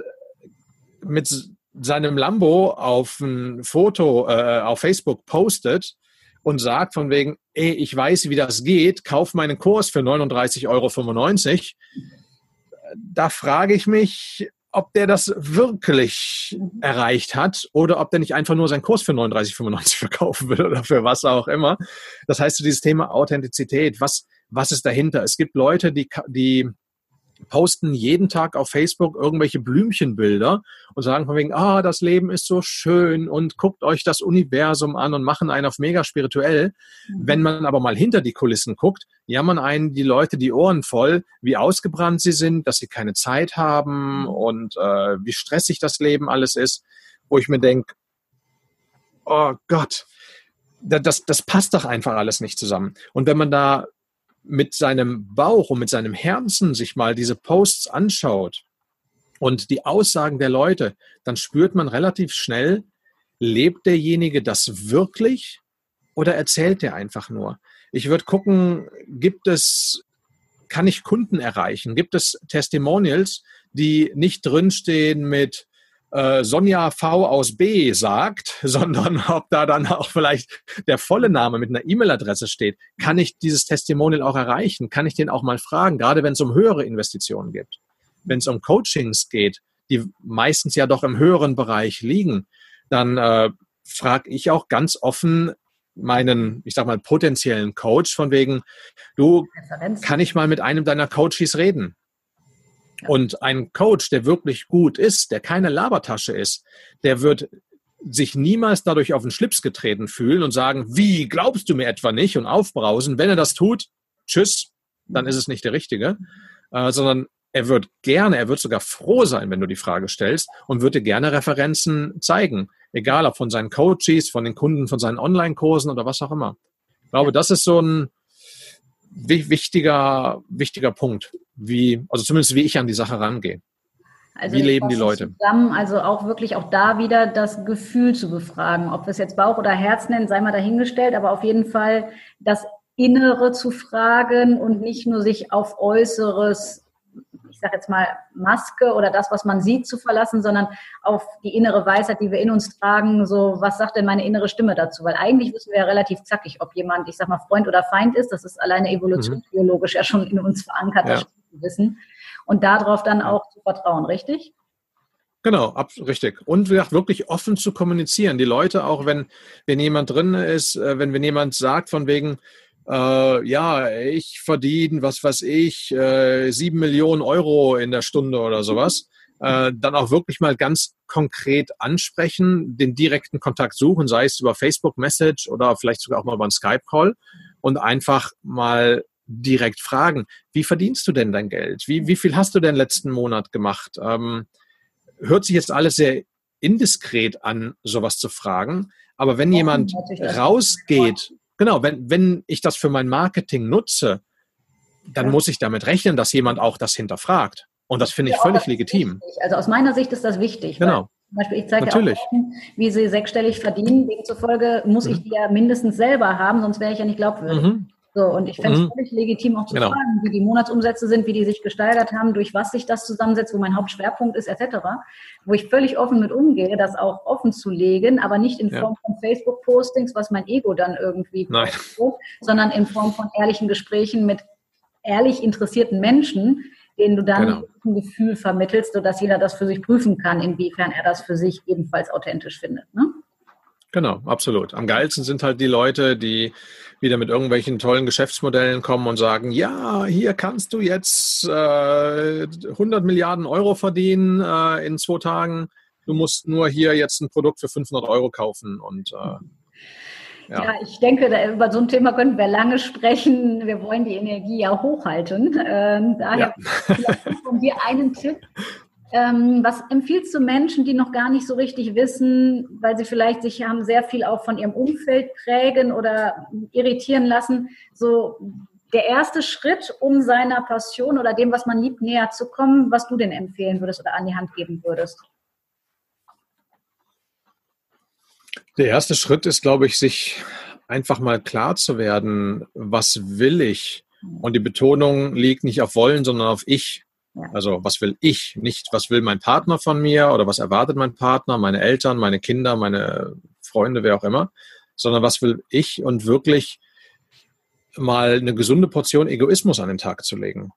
mit seinem Lambo auf ein Foto äh, auf Facebook postet und sagt von wegen, ey, ich weiß, wie das geht, kauf meinen Kurs für 39,95 Euro. Da frage ich mich, ob der das wirklich erreicht hat oder ob der nicht einfach nur seinen Kurs für 39,95 *laughs* verkaufen will oder für was auch immer. Das heißt, dieses Thema Authentizität, was, was ist dahinter? Es gibt Leute, die, die posten jeden Tag auf Facebook irgendwelche Blümchenbilder und sagen von wegen, ah, das Leben ist so schön und guckt euch das Universum an und machen einen auf mega spirituell. Mhm. Wenn man aber mal hinter die Kulissen guckt, jammern einen die Leute die Ohren voll, wie ausgebrannt sie sind, dass sie keine Zeit haben mhm. und äh, wie stressig das Leben alles ist, wo ich mir denke, oh Gott, das, das passt doch einfach alles nicht zusammen. Und wenn man da mit seinem Bauch und mit seinem Herzen sich mal diese Posts anschaut und die Aussagen der Leute, dann spürt man relativ schnell, lebt derjenige das wirklich oder erzählt der einfach nur? Ich würde gucken, gibt es, kann ich Kunden erreichen? Gibt es Testimonials, die nicht drinstehen mit äh, Sonja V aus B sagt, *laughs* sondern ob da dann auch vielleicht der volle Name mit einer E-Mail-Adresse steht. Kann ich dieses Testimonial auch erreichen? Kann ich den auch mal fragen, gerade wenn es um höhere Investitionen geht? Wenn es um Coachings geht, die meistens ja doch im höheren Bereich liegen, dann äh, frage ich auch ganz offen meinen, ich sag mal, potenziellen Coach von wegen, du, kann ich mal mit einem deiner Coaches reden? Und ein Coach, der wirklich gut ist, der keine Labertasche ist, der wird sich niemals dadurch auf den Schlips getreten fühlen und sagen, wie glaubst du mir etwa nicht? Und aufbrausen. Wenn er das tut, tschüss, dann ist es nicht der Richtige, äh, sondern er wird gerne, er wird sogar froh sein, wenn du die Frage stellst und würde gerne Referenzen zeigen, egal ob von seinen Coaches, von den Kunden, von seinen Online-Kursen oder was auch immer. Ich glaube, das ist so ein wichtiger, wichtiger Punkt, wie, also zumindest wie ich an die Sache rangehe. Also wie leben die Leute?
Zusammen, also auch wirklich auch da wieder das Gefühl zu befragen. Ob wir es jetzt Bauch oder Herz nennen, sei mal dahingestellt, aber auf jeden Fall das Innere zu fragen und nicht nur sich auf Äußeres ich sage jetzt mal, Maske oder das, was man sieht, zu verlassen, sondern auf die innere Weisheit, die wir in uns tragen, so, was sagt denn meine innere Stimme dazu? Weil eigentlich wissen wir ja relativ zackig, ob jemand, ich sag mal, Freund oder Feind ist. Das ist alleine evolutionsbiologisch mhm. ja schon in uns verankert, das zu wissen. Und darauf dann auch zu vertrauen, richtig?
Genau, ab, richtig. Und wirklich offen zu kommunizieren. Die Leute, auch wenn, wenn jemand drin ist, äh, wenn, wenn jemand sagt, von wegen, äh, ja, ich verdiene, was weiß ich, äh, sieben äh, Millionen Euro in der Stunde oder sowas, äh, dann auch wirklich mal ganz konkret ansprechen, den direkten Kontakt suchen, sei es über Facebook Message oder vielleicht sogar auch mal über einen Skype-Call und einfach mal direkt fragen, wie verdienst du denn dein Geld? Wie, wie viel hast du denn letzten Monat gemacht? Ähm, hört sich jetzt alles sehr indiskret an, sowas zu fragen. Aber wenn jemand rausgeht Genau, wenn, wenn ich das für mein Marketing nutze, dann ja. muss ich damit rechnen, dass jemand auch das hinterfragt. Und das finde ich ja, völlig legitim.
Wichtig. Also aus meiner Sicht ist das wichtig.
Genau.
Zum Beispiel, ich zeige Natürlich. auch, wie sie sechsstellig verdienen. Demzufolge muss mhm. ich die ja mindestens selber haben, sonst wäre ich ja nicht glaubwürdig. Mhm. So, und ich fände es mhm. völlig legitim auch zu genau. fragen, wie die Monatsumsätze sind, wie die sich gesteigert haben, durch was sich das zusammensetzt, wo mein Hauptschwerpunkt ist, etc. Wo ich völlig offen mit umgehe, das auch offen zu legen, aber nicht in Form ja. von Facebook-Postings, was mein Ego dann irgendwie postet, sondern in Form von ehrlichen Gesprächen mit ehrlich interessierten Menschen, denen du dann genau. ein Gefühl vermittelst, sodass jeder das für sich prüfen kann, inwiefern er das für sich ebenfalls authentisch findet. Ne?
Genau, absolut. Am geilsten sind halt die Leute, die wieder mit irgendwelchen tollen Geschäftsmodellen kommen und sagen, ja, hier kannst du jetzt äh, 100 Milliarden Euro verdienen äh, in zwei Tagen. Du musst nur hier jetzt ein Produkt für 500 Euro kaufen und äh,
ja. ja. ich denke, über so ein Thema könnten wir lange sprechen. Wir wollen die Energie ja hochhalten. Ähm, daher ja. *laughs* von dir einen Tipp, ähm, was empfiehlst du Menschen, die noch gar nicht so richtig wissen, weil sie vielleicht sich haben sehr viel auch von ihrem Umfeld prägen oder irritieren lassen, so der erste Schritt, um seiner Passion oder dem, was man liebt, näher zu kommen, was du denn empfehlen würdest oder an die Hand geben würdest?
Der erste Schritt ist, glaube ich, sich einfach mal klar zu werden, was will ich? Und die Betonung liegt nicht auf wollen, sondern auf ich. Also was will ich, nicht was will mein Partner von mir oder was erwartet mein Partner, meine Eltern, meine Kinder, meine Freunde, wer auch immer, sondern was will ich und wirklich mal eine gesunde Portion Egoismus an den Tag zu legen.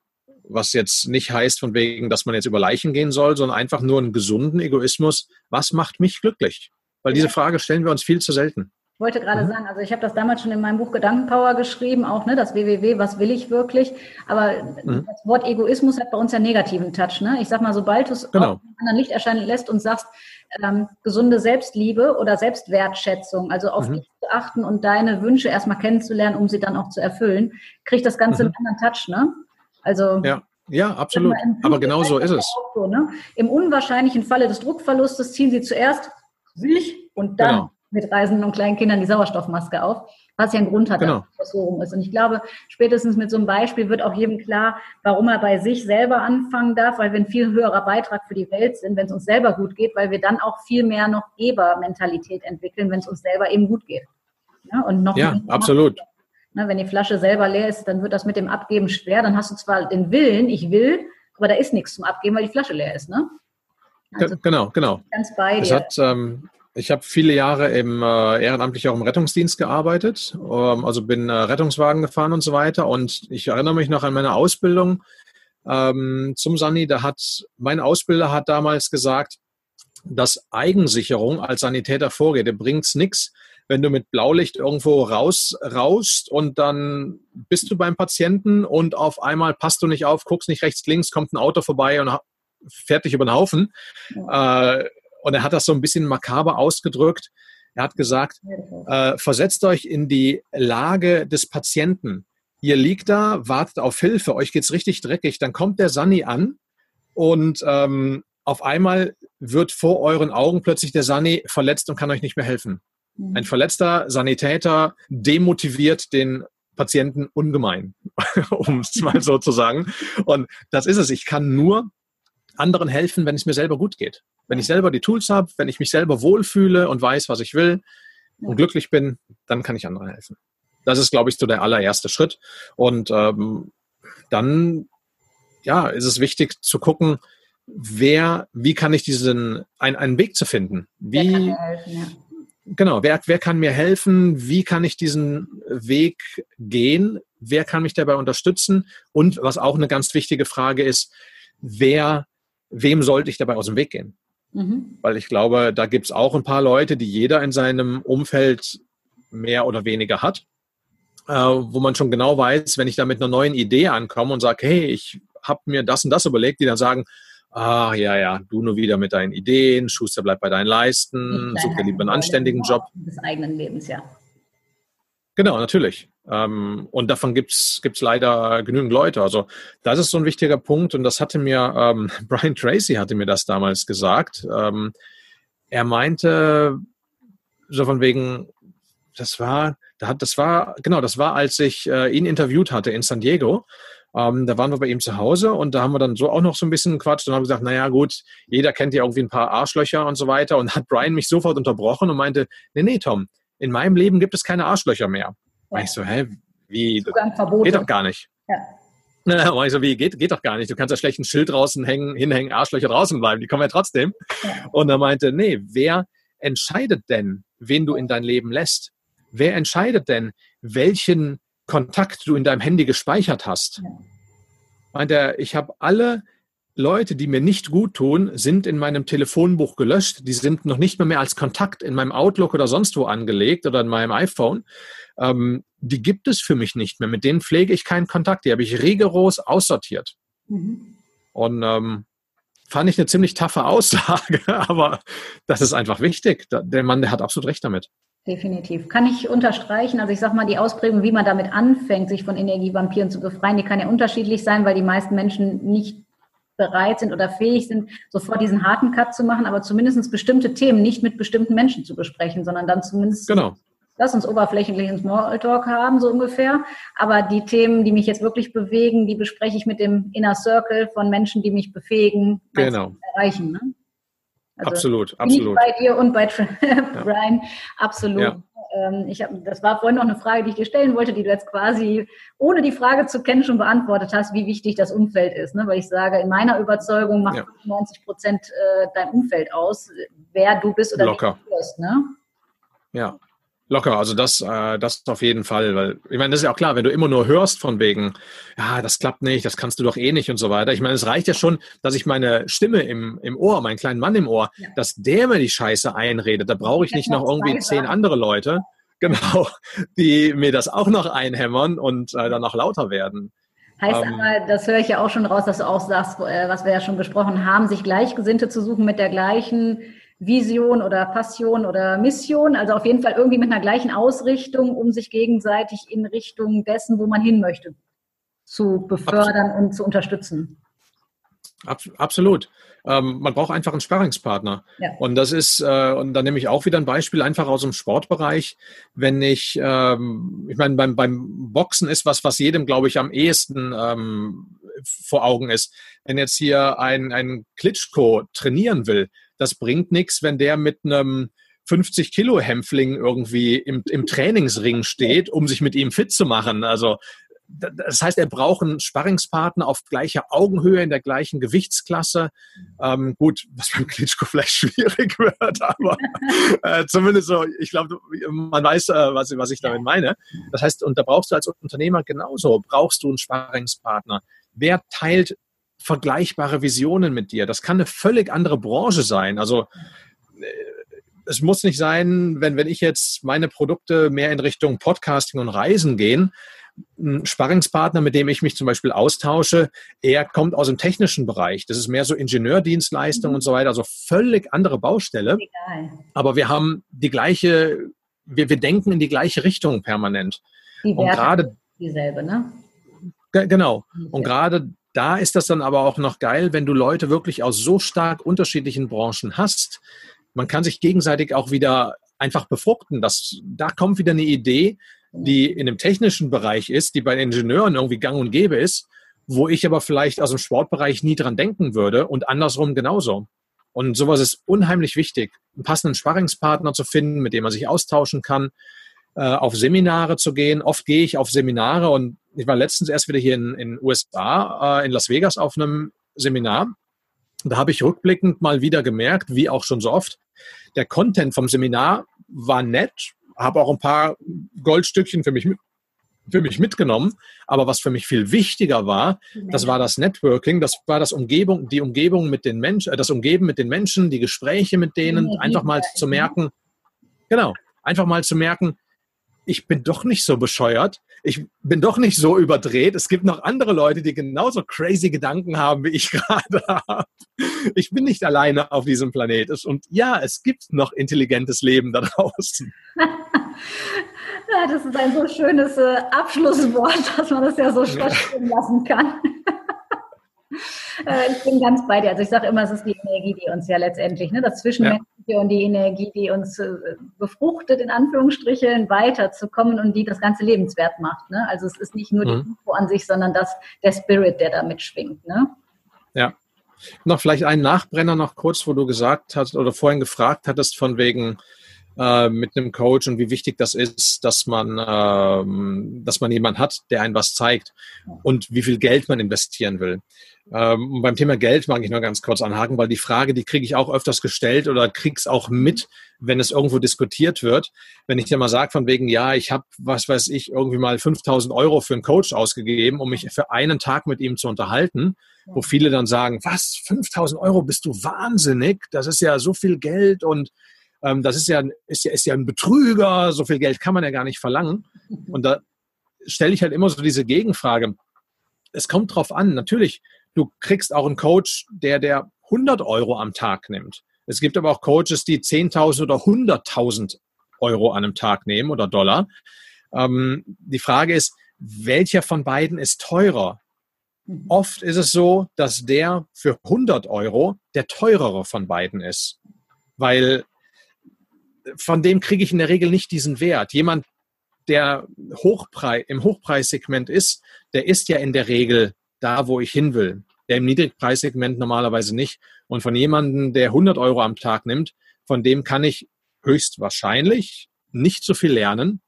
Was jetzt nicht heißt von wegen, dass man jetzt über Leichen gehen soll, sondern einfach nur einen gesunden Egoismus. Was macht mich glücklich? Weil diese Frage stellen wir uns viel zu selten.
Ich wollte gerade mhm. sagen, also ich habe das damals schon in meinem Buch Gedankenpower geschrieben, auch ne, das WWW, was will ich wirklich? Aber mhm. das Wort Egoismus hat bei uns ja negativen Touch. Ne? Ich sag mal, sobald du es genau. auf anderen Licht erscheinen lässt und sagst, ähm, gesunde Selbstliebe oder Selbstwertschätzung, also auf mhm. dich zu achten und deine Wünsche erstmal kennenzulernen, um sie dann auch zu erfüllen, kriegt das Ganze mhm. einen anderen Touch. Ne?
Also ja. Ja, absolut. Aber genau so ist es.
So, ne? Im unwahrscheinlichen Falle des Druckverlustes ziehen sie zuerst sich und dann genau mit Reisenden und kleinen Kindern die Sauerstoffmaske auf, was ja ein Grund hat, genau. dass das so rum ist. Und ich glaube, spätestens mit so einem Beispiel wird auch jedem klar, warum er bei sich selber anfangen darf, weil wir ein viel höherer Beitrag für die Welt sind, wenn es uns selber gut geht, weil wir dann auch viel mehr noch Gebermentalität entwickeln, wenn es uns selber eben gut geht. Ja, und noch
ja absolut.
Ne, wenn die Flasche selber leer ist, dann wird das mit dem Abgeben schwer. Dann hast du zwar den Willen, ich will, aber da ist nichts zum Abgeben, weil die Flasche leer ist. Ne?
Also, genau, genau.
Ganz bei
dir. Hat, ähm, ich habe viele Jahre im, äh, ehrenamtlich auch im Rettungsdienst gearbeitet, ähm, also bin äh, Rettungswagen gefahren und so weiter. Und ich erinnere mich noch an meine Ausbildung ähm, zum Sani. Da hat mein Ausbilder hat damals gesagt, dass Eigensicherung als Sanitäter vorgeht. Da bringt es nichts, wenn du mit Blaulicht irgendwo raus raust und dann bist du beim Patienten und auf einmal passt du nicht auf, guckst nicht rechts, links, kommt ein Auto vorbei und fährt dich über den Haufen. Ja. Äh, und er hat das so ein bisschen makaber ausgedrückt. Er hat gesagt, äh, versetzt euch in die Lage des Patienten. Ihr liegt da, wartet auf Hilfe, euch geht's richtig dreckig. Dann kommt der Sani an und ähm, auf einmal wird vor euren Augen plötzlich der Sani verletzt und kann euch nicht mehr helfen. Mhm. Ein verletzter Sanitäter demotiviert den Patienten ungemein, *laughs* um es mal so zu sagen. Und das ist es. Ich kann nur anderen helfen, wenn es mir selber gut geht. Wenn ich selber die Tools habe, wenn ich mich selber wohlfühle und weiß, was ich will und glücklich bin, dann kann ich anderen helfen. Das ist, glaube ich, so der allererste Schritt. Und ähm, dann ja, ist es wichtig zu gucken, wer, wie kann ich diesen, ein, einen Weg zu finden? Wie, helfen, ja. genau, wer, wer kann mir helfen? Wie kann ich diesen Weg gehen? Wer kann mich dabei unterstützen? Und was auch eine ganz wichtige Frage ist, wer wem sollte ich dabei aus dem Weg gehen? Mhm. Weil ich glaube, da gibt es auch ein paar Leute, die jeder in seinem Umfeld mehr oder weniger hat, äh, wo man schon genau weiß, wenn ich da mit einer neuen Idee ankomme und sage, hey, ich habe mir das und das überlegt, die dann sagen, ah ja, ja, du nur wieder mit deinen Ideen, Schuster bleibt bei deinen Leisten, such dir lieber einen anständigen Job.
Des eigenen Lebens, ja.
Genau, natürlich. Ähm, und davon gibt's gibt's leider genügend Leute. Also das ist so ein wichtiger Punkt und das hatte mir, ähm, *laughs* Brian Tracy hatte mir das damals gesagt. Ähm, er meinte, so von wegen, das war, das war, genau, das war, als ich äh, ihn interviewt hatte in San Diego. Ähm, da waren wir bei ihm zu Hause und da haben wir dann so auch noch so ein bisschen gequatscht und haben gesagt, naja gut, jeder kennt ja irgendwie ein paar Arschlöcher und so weiter und hat Brian mich sofort unterbrochen und meinte, nee, nee, Tom, in meinem Leben gibt es keine Arschlöcher mehr. Ja. ich so, hä, wie? Geht doch gar nicht. Ja. *laughs* Na, ich so, wie, geht, geht doch gar nicht. Du kannst ja schlecht ein Schild draußen hängen, hinhängen, Arschlöcher draußen bleiben. Die kommen ja trotzdem. Ja. Und er meinte, nee, wer entscheidet denn, wen du in dein Leben lässt? Wer entscheidet denn, welchen Kontakt du in deinem Handy gespeichert hast? Ja. Meint er, ich habe alle Leute, die mir nicht gut tun, sind in meinem Telefonbuch gelöscht. Die sind noch nicht mehr, mehr als Kontakt in meinem Outlook oder sonst wo angelegt oder in meinem iPhone. Ähm, die gibt es für mich nicht mehr. Mit denen pflege ich keinen Kontakt. Die habe ich rigoros aussortiert. Mhm. Und ähm, fand ich eine ziemlich taffe Aussage, *laughs* aber das ist einfach wichtig. Der Mann, der hat absolut recht damit.
Definitiv. Kann ich unterstreichen. Also ich sage mal, die Ausprägung, wie man damit anfängt, sich von Energievampiren zu befreien, die kann ja unterschiedlich sein, weil die meisten Menschen nicht bereit sind oder fähig sind, sofort diesen harten Cut zu machen, aber zumindest bestimmte Themen nicht mit bestimmten Menschen zu besprechen, sondern dann zumindest
genau.
lass uns oberflächlichen Smalltalk haben, so ungefähr. Aber die Themen, die mich jetzt wirklich bewegen, die bespreche ich mit dem Inner Circle von Menschen, die mich befähigen,
genau. zu
erreichen. Ne?
Also absolut, absolut.
Bei dir und bei *laughs* Brian, absolut. Ja. Ähm, ich hab, das war vorhin noch eine Frage, die ich dir stellen wollte, die du jetzt quasi ohne die Frage zu kennen schon beantwortet hast, wie wichtig das Umfeld ist. Ne? Weil ich sage, in meiner Überzeugung macht ja. 90 Prozent äh, dein Umfeld aus, wer du bist oder
Locker.
wie du bist. Ne?
Ja, Locker, also das, äh, das auf jeden Fall, weil ich meine, das ist ja auch klar, wenn du immer nur hörst von wegen, ja, das klappt nicht, das kannst du doch eh nicht und so weiter. Ich meine, es reicht ja schon, dass ich meine Stimme im, im Ohr, meinen kleinen Mann im Ohr, ja. dass der mir die Scheiße einredet. Da brauche ich nicht noch irgendwie zehn andere Leute, *laughs* genau, die mir das auch noch einhämmern und äh, dann noch lauter werden.
Heißt ähm, aber, das höre ich ja auch schon raus, dass du auch sagst, äh, was wir ja schon besprochen haben, sich Gleichgesinnte zu suchen mit der gleichen Vision oder Passion oder Mission, also auf jeden Fall irgendwie mit einer gleichen Ausrichtung, um sich gegenseitig in Richtung dessen, wo man hin möchte, zu befördern Absolut. und zu unterstützen.
Absolut. Ähm, man braucht einfach einen Sparringspartner. Ja. Und das ist, äh, und da nehme ich auch wieder ein Beispiel einfach aus dem Sportbereich. Wenn ich, ähm, ich meine, beim, beim Boxen ist was, was jedem, glaube ich, am ehesten ähm, vor Augen ist. Wenn jetzt hier ein, ein Klitschko trainieren will, das bringt nichts, wenn der mit einem 50 Kilo Hämpfling irgendwie im, im Trainingsring steht, um sich mit ihm fit zu machen. Also das heißt, er braucht einen Sparringspartner auf gleicher Augenhöhe, in der gleichen Gewichtsklasse. Ähm, gut, was beim Klitschko vielleicht *laughs* schwierig wird, aber äh, zumindest so, ich glaube, man weiß, äh, was, was ich damit meine. Das heißt, und da brauchst du als Unternehmer genauso, brauchst du einen Sparringspartner. Wer teilt vergleichbare Visionen mit dir? Das kann eine völlig andere Branche sein. Also äh, es muss nicht sein, wenn, wenn ich jetzt meine Produkte mehr in Richtung Podcasting und Reisen gehen, ein Sparringspartner, mit dem ich mich zum Beispiel austausche, er kommt aus dem technischen Bereich. Das ist mehr so Ingenieurdienstleistung mhm. und so weiter, also völlig andere Baustelle. Egal. Aber wir haben die gleiche, wir, wir denken in die gleiche Richtung permanent.
Die Werte und gerade dieselbe, ne?
Genau. Und gerade da ist das dann aber auch noch geil, wenn du Leute wirklich aus so stark unterschiedlichen Branchen hast. Man kann sich gegenseitig auch wieder einfach befruchten. Das, da kommt wieder eine Idee, die in dem technischen Bereich ist, die bei den Ingenieuren irgendwie gang und gäbe ist, wo ich aber vielleicht aus dem Sportbereich nie dran denken würde und andersrum genauso. Und sowas ist unheimlich wichtig, einen passenden Sparringspartner zu finden, mit dem man sich austauschen kann, äh, auf Seminare zu gehen. Oft gehe ich auf Seminare und ich war letztens erst wieder hier in den USA, äh, in Las Vegas auf einem Seminar. Da habe ich rückblickend mal wieder gemerkt, wie auch schon so oft, der Content vom Seminar war nett, habe auch ein paar Goldstückchen für mich für mich mitgenommen. Aber was für mich viel wichtiger war, das war das Networking, das war das Umgebung, die Umgebung mit den Menschen, äh, das Umgeben mit den Menschen, die Gespräche mit denen, einfach mal zu merken, genau, einfach mal zu merken, ich bin doch nicht so bescheuert, ich bin doch nicht so überdreht. Es gibt noch andere Leute, die genauso crazy Gedanken haben, wie ich *laughs* gerade habe. Ich bin nicht alleine auf diesem Planet. Und ja, es gibt noch intelligentes Leben da draußen. *laughs*
Ja, das ist ein so schönes äh, Abschlusswort, *laughs* dass man das ja so stehen lassen kann. Äh, ich bin ganz bei dir. Also ich sage immer, es ist die Energie, die uns ja letztendlich, ne, das Zwischenmenschliche ja. und die Energie, die uns äh, befruchtet, in Anführungsstrichen, weiterzukommen und die das ganze lebenswert macht. Ne? Also es ist nicht nur mhm. die Info an sich, sondern das, der Spirit, der da mitschwingt. Ne?
Ja. Noch vielleicht einen Nachbrenner noch kurz, wo du gesagt hast oder vorhin gefragt hattest von wegen, äh, mit einem Coach und wie wichtig das ist, dass man, ähm, dass man jemanden hat, der einen was zeigt und wie viel Geld man investieren will. Ähm, beim Thema Geld mag ich nur ganz kurz anhaken, weil die Frage, die kriege ich auch öfters gestellt oder krieg's auch mit, wenn es irgendwo diskutiert wird. Wenn ich dir mal sage von wegen, ja, ich habe, was weiß ich, irgendwie mal 5000 Euro für einen Coach ausgegeben, um mich für einen Tag mit ihm zu unterhalten, wo viele dann sagen, was, 5000 Euro, bist du wahnsinnig? Das ist ja so viel Geld und ähm, das ist ja, ist, ja, ist ja ein Betrüger, so viel Geld kann man ja gar nicht verlangen. *laughs* Und da stelle ich halt immer so diese Gegenfrage. Es kommt drauf an, natürlich, du kriegst auch einen Coach, der, der 100 Euro am Tag nimmt. Es gibt aber auch Coaches, die 10.000 oder 100.000 Euro an einem Tag nehmen oder Dollar. Ähm, die Frage ist, welcher von beiden ist teurer? Mhm. Oft ist es so, dass der für 100 Euro der teurere von beiden ist, weil von dem kriege ich in der Regel nicht diesen Wert. Jemand, der Hochpreis, im Hochpreissegment ist, der ist ja in der Regel da, wo ich hin will. Der im Niedrigpreissegment normalerweise nicht. Und von jemandem, der 100 Euro am Tag nimmt, von dem kann ich höchstwahrscheinlich nicht so viel lernen.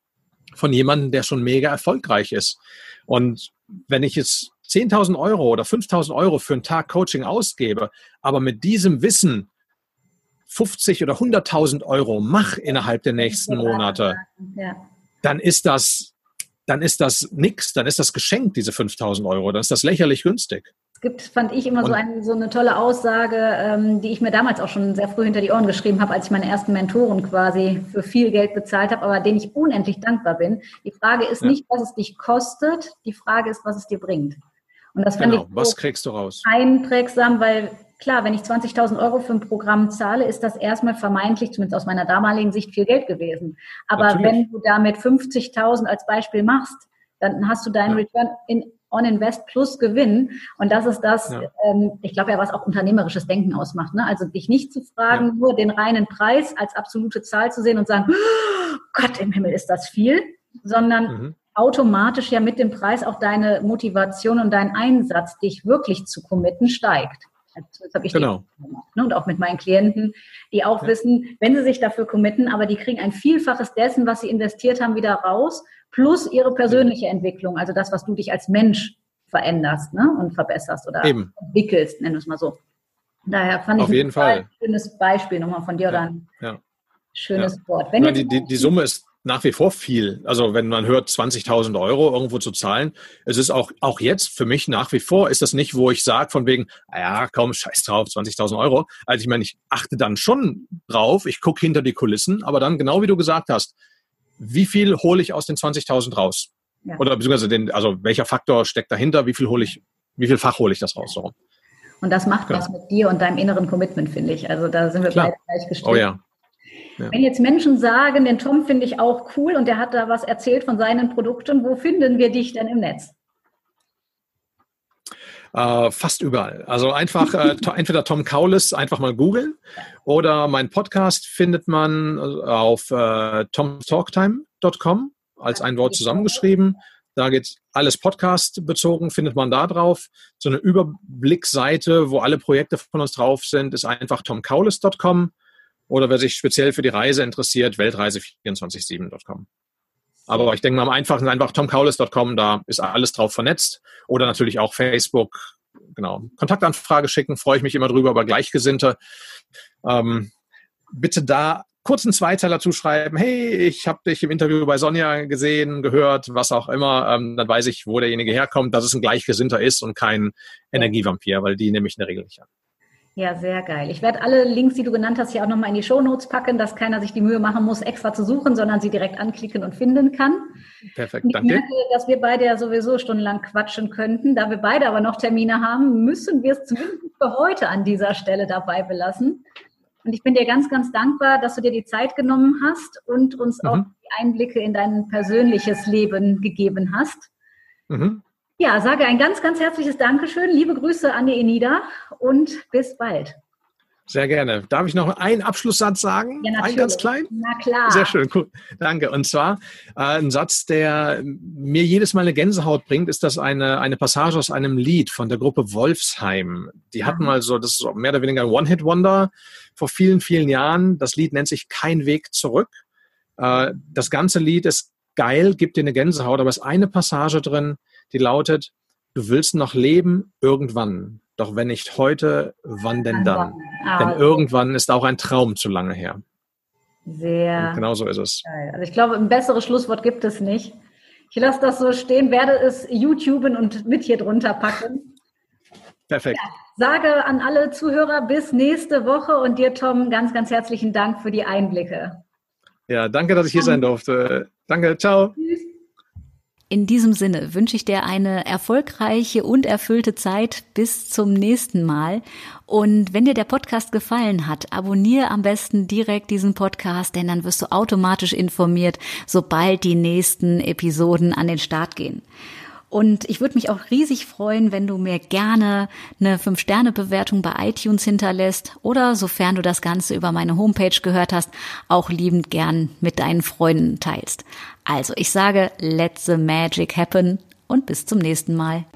Von jemandem, der schon mega erfolgreich ist. Und wenn ich jetzt 10.000 Euro oder 5.000 Euro für einen Tag Coaching ausgebe, aber mit diesem Wissen 50 oder 100.000 Euro mach innerhalb der nächsten Monate, dann ist das, dann ist das nix, dann ist das geschenkt, diese 5.000 Euro, dann ist das lächerlich günstig.
Es gibt, fand ich immer so, ein, so, eine tolle Aussage, ähm, die ich mir damals auch schon sehr früh hinter die Ohren geschrieben habe, als ich meine ersten Mentoren quasi für viel Geld bezahlt habe, aber denen ich unendlich dankbar bin. Die Frage ist ja. nicht, was es dich kostet, die Frage ist, was es dir bringt.
Und das genau. fand ich so was kriegst du raus?
Einprägsam, weil klar, wenn ich 20.000 Euro für ein Programm zahle, ist das erstmal vermeintlich, zumindest aus meiner damaligen Sicht, viel Geld gewesen. Aber Natürlich. wenn du damit 50.000 als Beispiel machst, dann hast du deinen ja. Return in On Invest plus Gewinn. Und das ist das, ja. ähm, ich glaube ja, was auch unternehmerisches Denken ausmacht. Ne? Also dich nicht zu fragen, ja. nur den reinen Preis als absolute Zahl zu sehen und sagen, oh Gott im Himmel ist das viel, sondern mhm. automatisch ja mit dem Preis auch deine Motivation und dein Einsatz, dich wirklich zu committen, steigt. Also das habe ich genau. gemacht. Ne? Und auch mit meinen Klienten, die auch ja. wissen, wenn sie sich dafür committen, aber die kriegen ein Vielfaches dessen, was sie investiert haben, wieder raus, plus ihre persönliche Entwicklung, also das, was du dich als Mensch veränderst ne? und verbesserst oder Eben. entwickelst, nennen wir es mal so. Daher fand
Auf ich jeden Fall. ein
schönes Beispiel nochmal von dir oder ein ja. schönes
ja.
Wort.
Wenn ja, die, die, die Summe ist nach wie vor viel. Also wenn man hört, 20.000 Euro irgendwo zu zahlen, es ist auch, auch jetzt für mich nach wie vor, ist das nicht, wo ich sage von wegen, ah ja, komm, scheiß drauf, 20.000 Euro. Also ich meine, ich achte dann schon drauf, ich gucke hinter die Kulissen, aber dann genau wie du gesagt hast, wie viel hole ich aus den 20.000 raus? Ja. Oder beziehungsweise den, also welcher Faktor steckt dahinter, wie viel hole ich, wie viel Fach hole ich das raus? So.
Und das macht genau. was mit dir und deinem inneren Commitment, finde ich. Also da sind wir Klar. beide gleichgestellt.
Oh ja.
Ja. Wenn jetzt Menschen sagen, den Tom finde ich auch cool und der hat da was erzählt von seinen Produkten, wo finden wir dich denn im Netz?
Äh, fast überall. Also einfach äh, entweder Tom Kaulis einfach mal googeln oder mein Podcast findet man äh, auf äh, tomtalktime.com als ein Wort zusammengeschrieben. Da geht alles Podcast bezogen, findet man da drauf. So eine Überblickseite, wo alle Projekte von uns drauf sind, ist einfach tomkaulis.com. Oder wer sich speziell für die Reise interessiert, weltreise247.com. Aber ich denke mal am einfachsten einfach tomkaulis.com, da ist alles drauf vernetzt. Oder natürlich auch Facebook. Genau. Kontaktanfrage schicken, freue ich mich immer drüber, aber Gleichgesinnte. Ähm, bitte da kurz einen Zweiteiler zuschreiben, hey, ich habe dich im Interview bei Sonja gesehen, gehört, was auch immer, ähm, dann weiß ich, wo derjenige herkommt, dass es ein Gleichgesinnter ist und kein Energievampir, weil die nehme ich in der Regel nicht an.
Ja, sehr geil. Ich werde alle Links, die du genannt hast, hier auch nochmal in die Show Notes packen, dass keiner sich die Mühe machen muss, extra zu suchen, sondern sie direkt anklicken und finden kann.
Perfekt, ich
danke. Ich merke, dass wir beide ja sowieso stundenlang quatschen könnten. Da wir beide aber noch Termine haben, müssen wir es zumindest für heute an dieser Stelle dabei belassen. Und ich bin dir ganz, ganz dankbar, dass du dir die Zeit genommen hast und uns mhm. auch die Einblicke in dein persönliches Leben gegeben hast. Mhm. Ja, sage ein ganz, ganz herzliches Dankeschön. Liebe Grüße an die Enida und bis bald.
Sehr gerne. Darf ich noch einen Abschlusssatz sagen? Ja, natürlich. Ein ganz klein?
Na klar.
Sehr schön, cool. Danke. Und zwar äh, ein Satz, der mir jedes Mal eine Gänsehaut bringt, ist das eine, eine Passage aus einem Lied von der Gruppe Wolfsheim. Die hatten mal so, das ist mehr oder weniger ein One-Hit-Wonder vor vielen, vielen Jahren. Das Lied nennt sich Kein Weg zurück. Äh, das ganze Lied ist geil, gibt dir eine Gänsehaut, aber es ist eine Passage drin, die lautet, du willst noch leben irgendwann. Doch wenn nicht heute, wann denn dann? Ah, denn irgendwann ist auch ein Traum zu lange her.
Sehr.
Und genau so ist es.
Geil. Also ich glaube, ein besseres Schlusswort gibt es nicht. Ich lasse das so stehen, werde es YouTuben und mit hier drunter packen.
Perfekt. Ja,
sage an alle Zuhörer bis nächste Woche und dir, Tom, ganz, ganz herzlichen Dank für die Einblicke.
Ja, danke, dass ich hier sein durfte. Danke, ciao. Tschüss.
In diesem Sinne wünsche ich dir eine erfolgreiche und erfüllte Zeit bis zum nächsten Mal. Und wenn dir der Podcast gefallen hat, abonniere am besten direkt diesen Podcast, denn dann wirst du automatisch informiert, sobald die nächsten Episoden an den Start gehen. Und ich würde mich auch riesig freuen, wenn du mir gerne eine 5-Sterne-Bewertung bei iTunes hinterlässt oder sofern du das Ganze über meine Homepage gehört hast, auch liebend gern mit deinen Freunden teilst. Also ich sage, let the magic happen und bis zum nächsten Mal.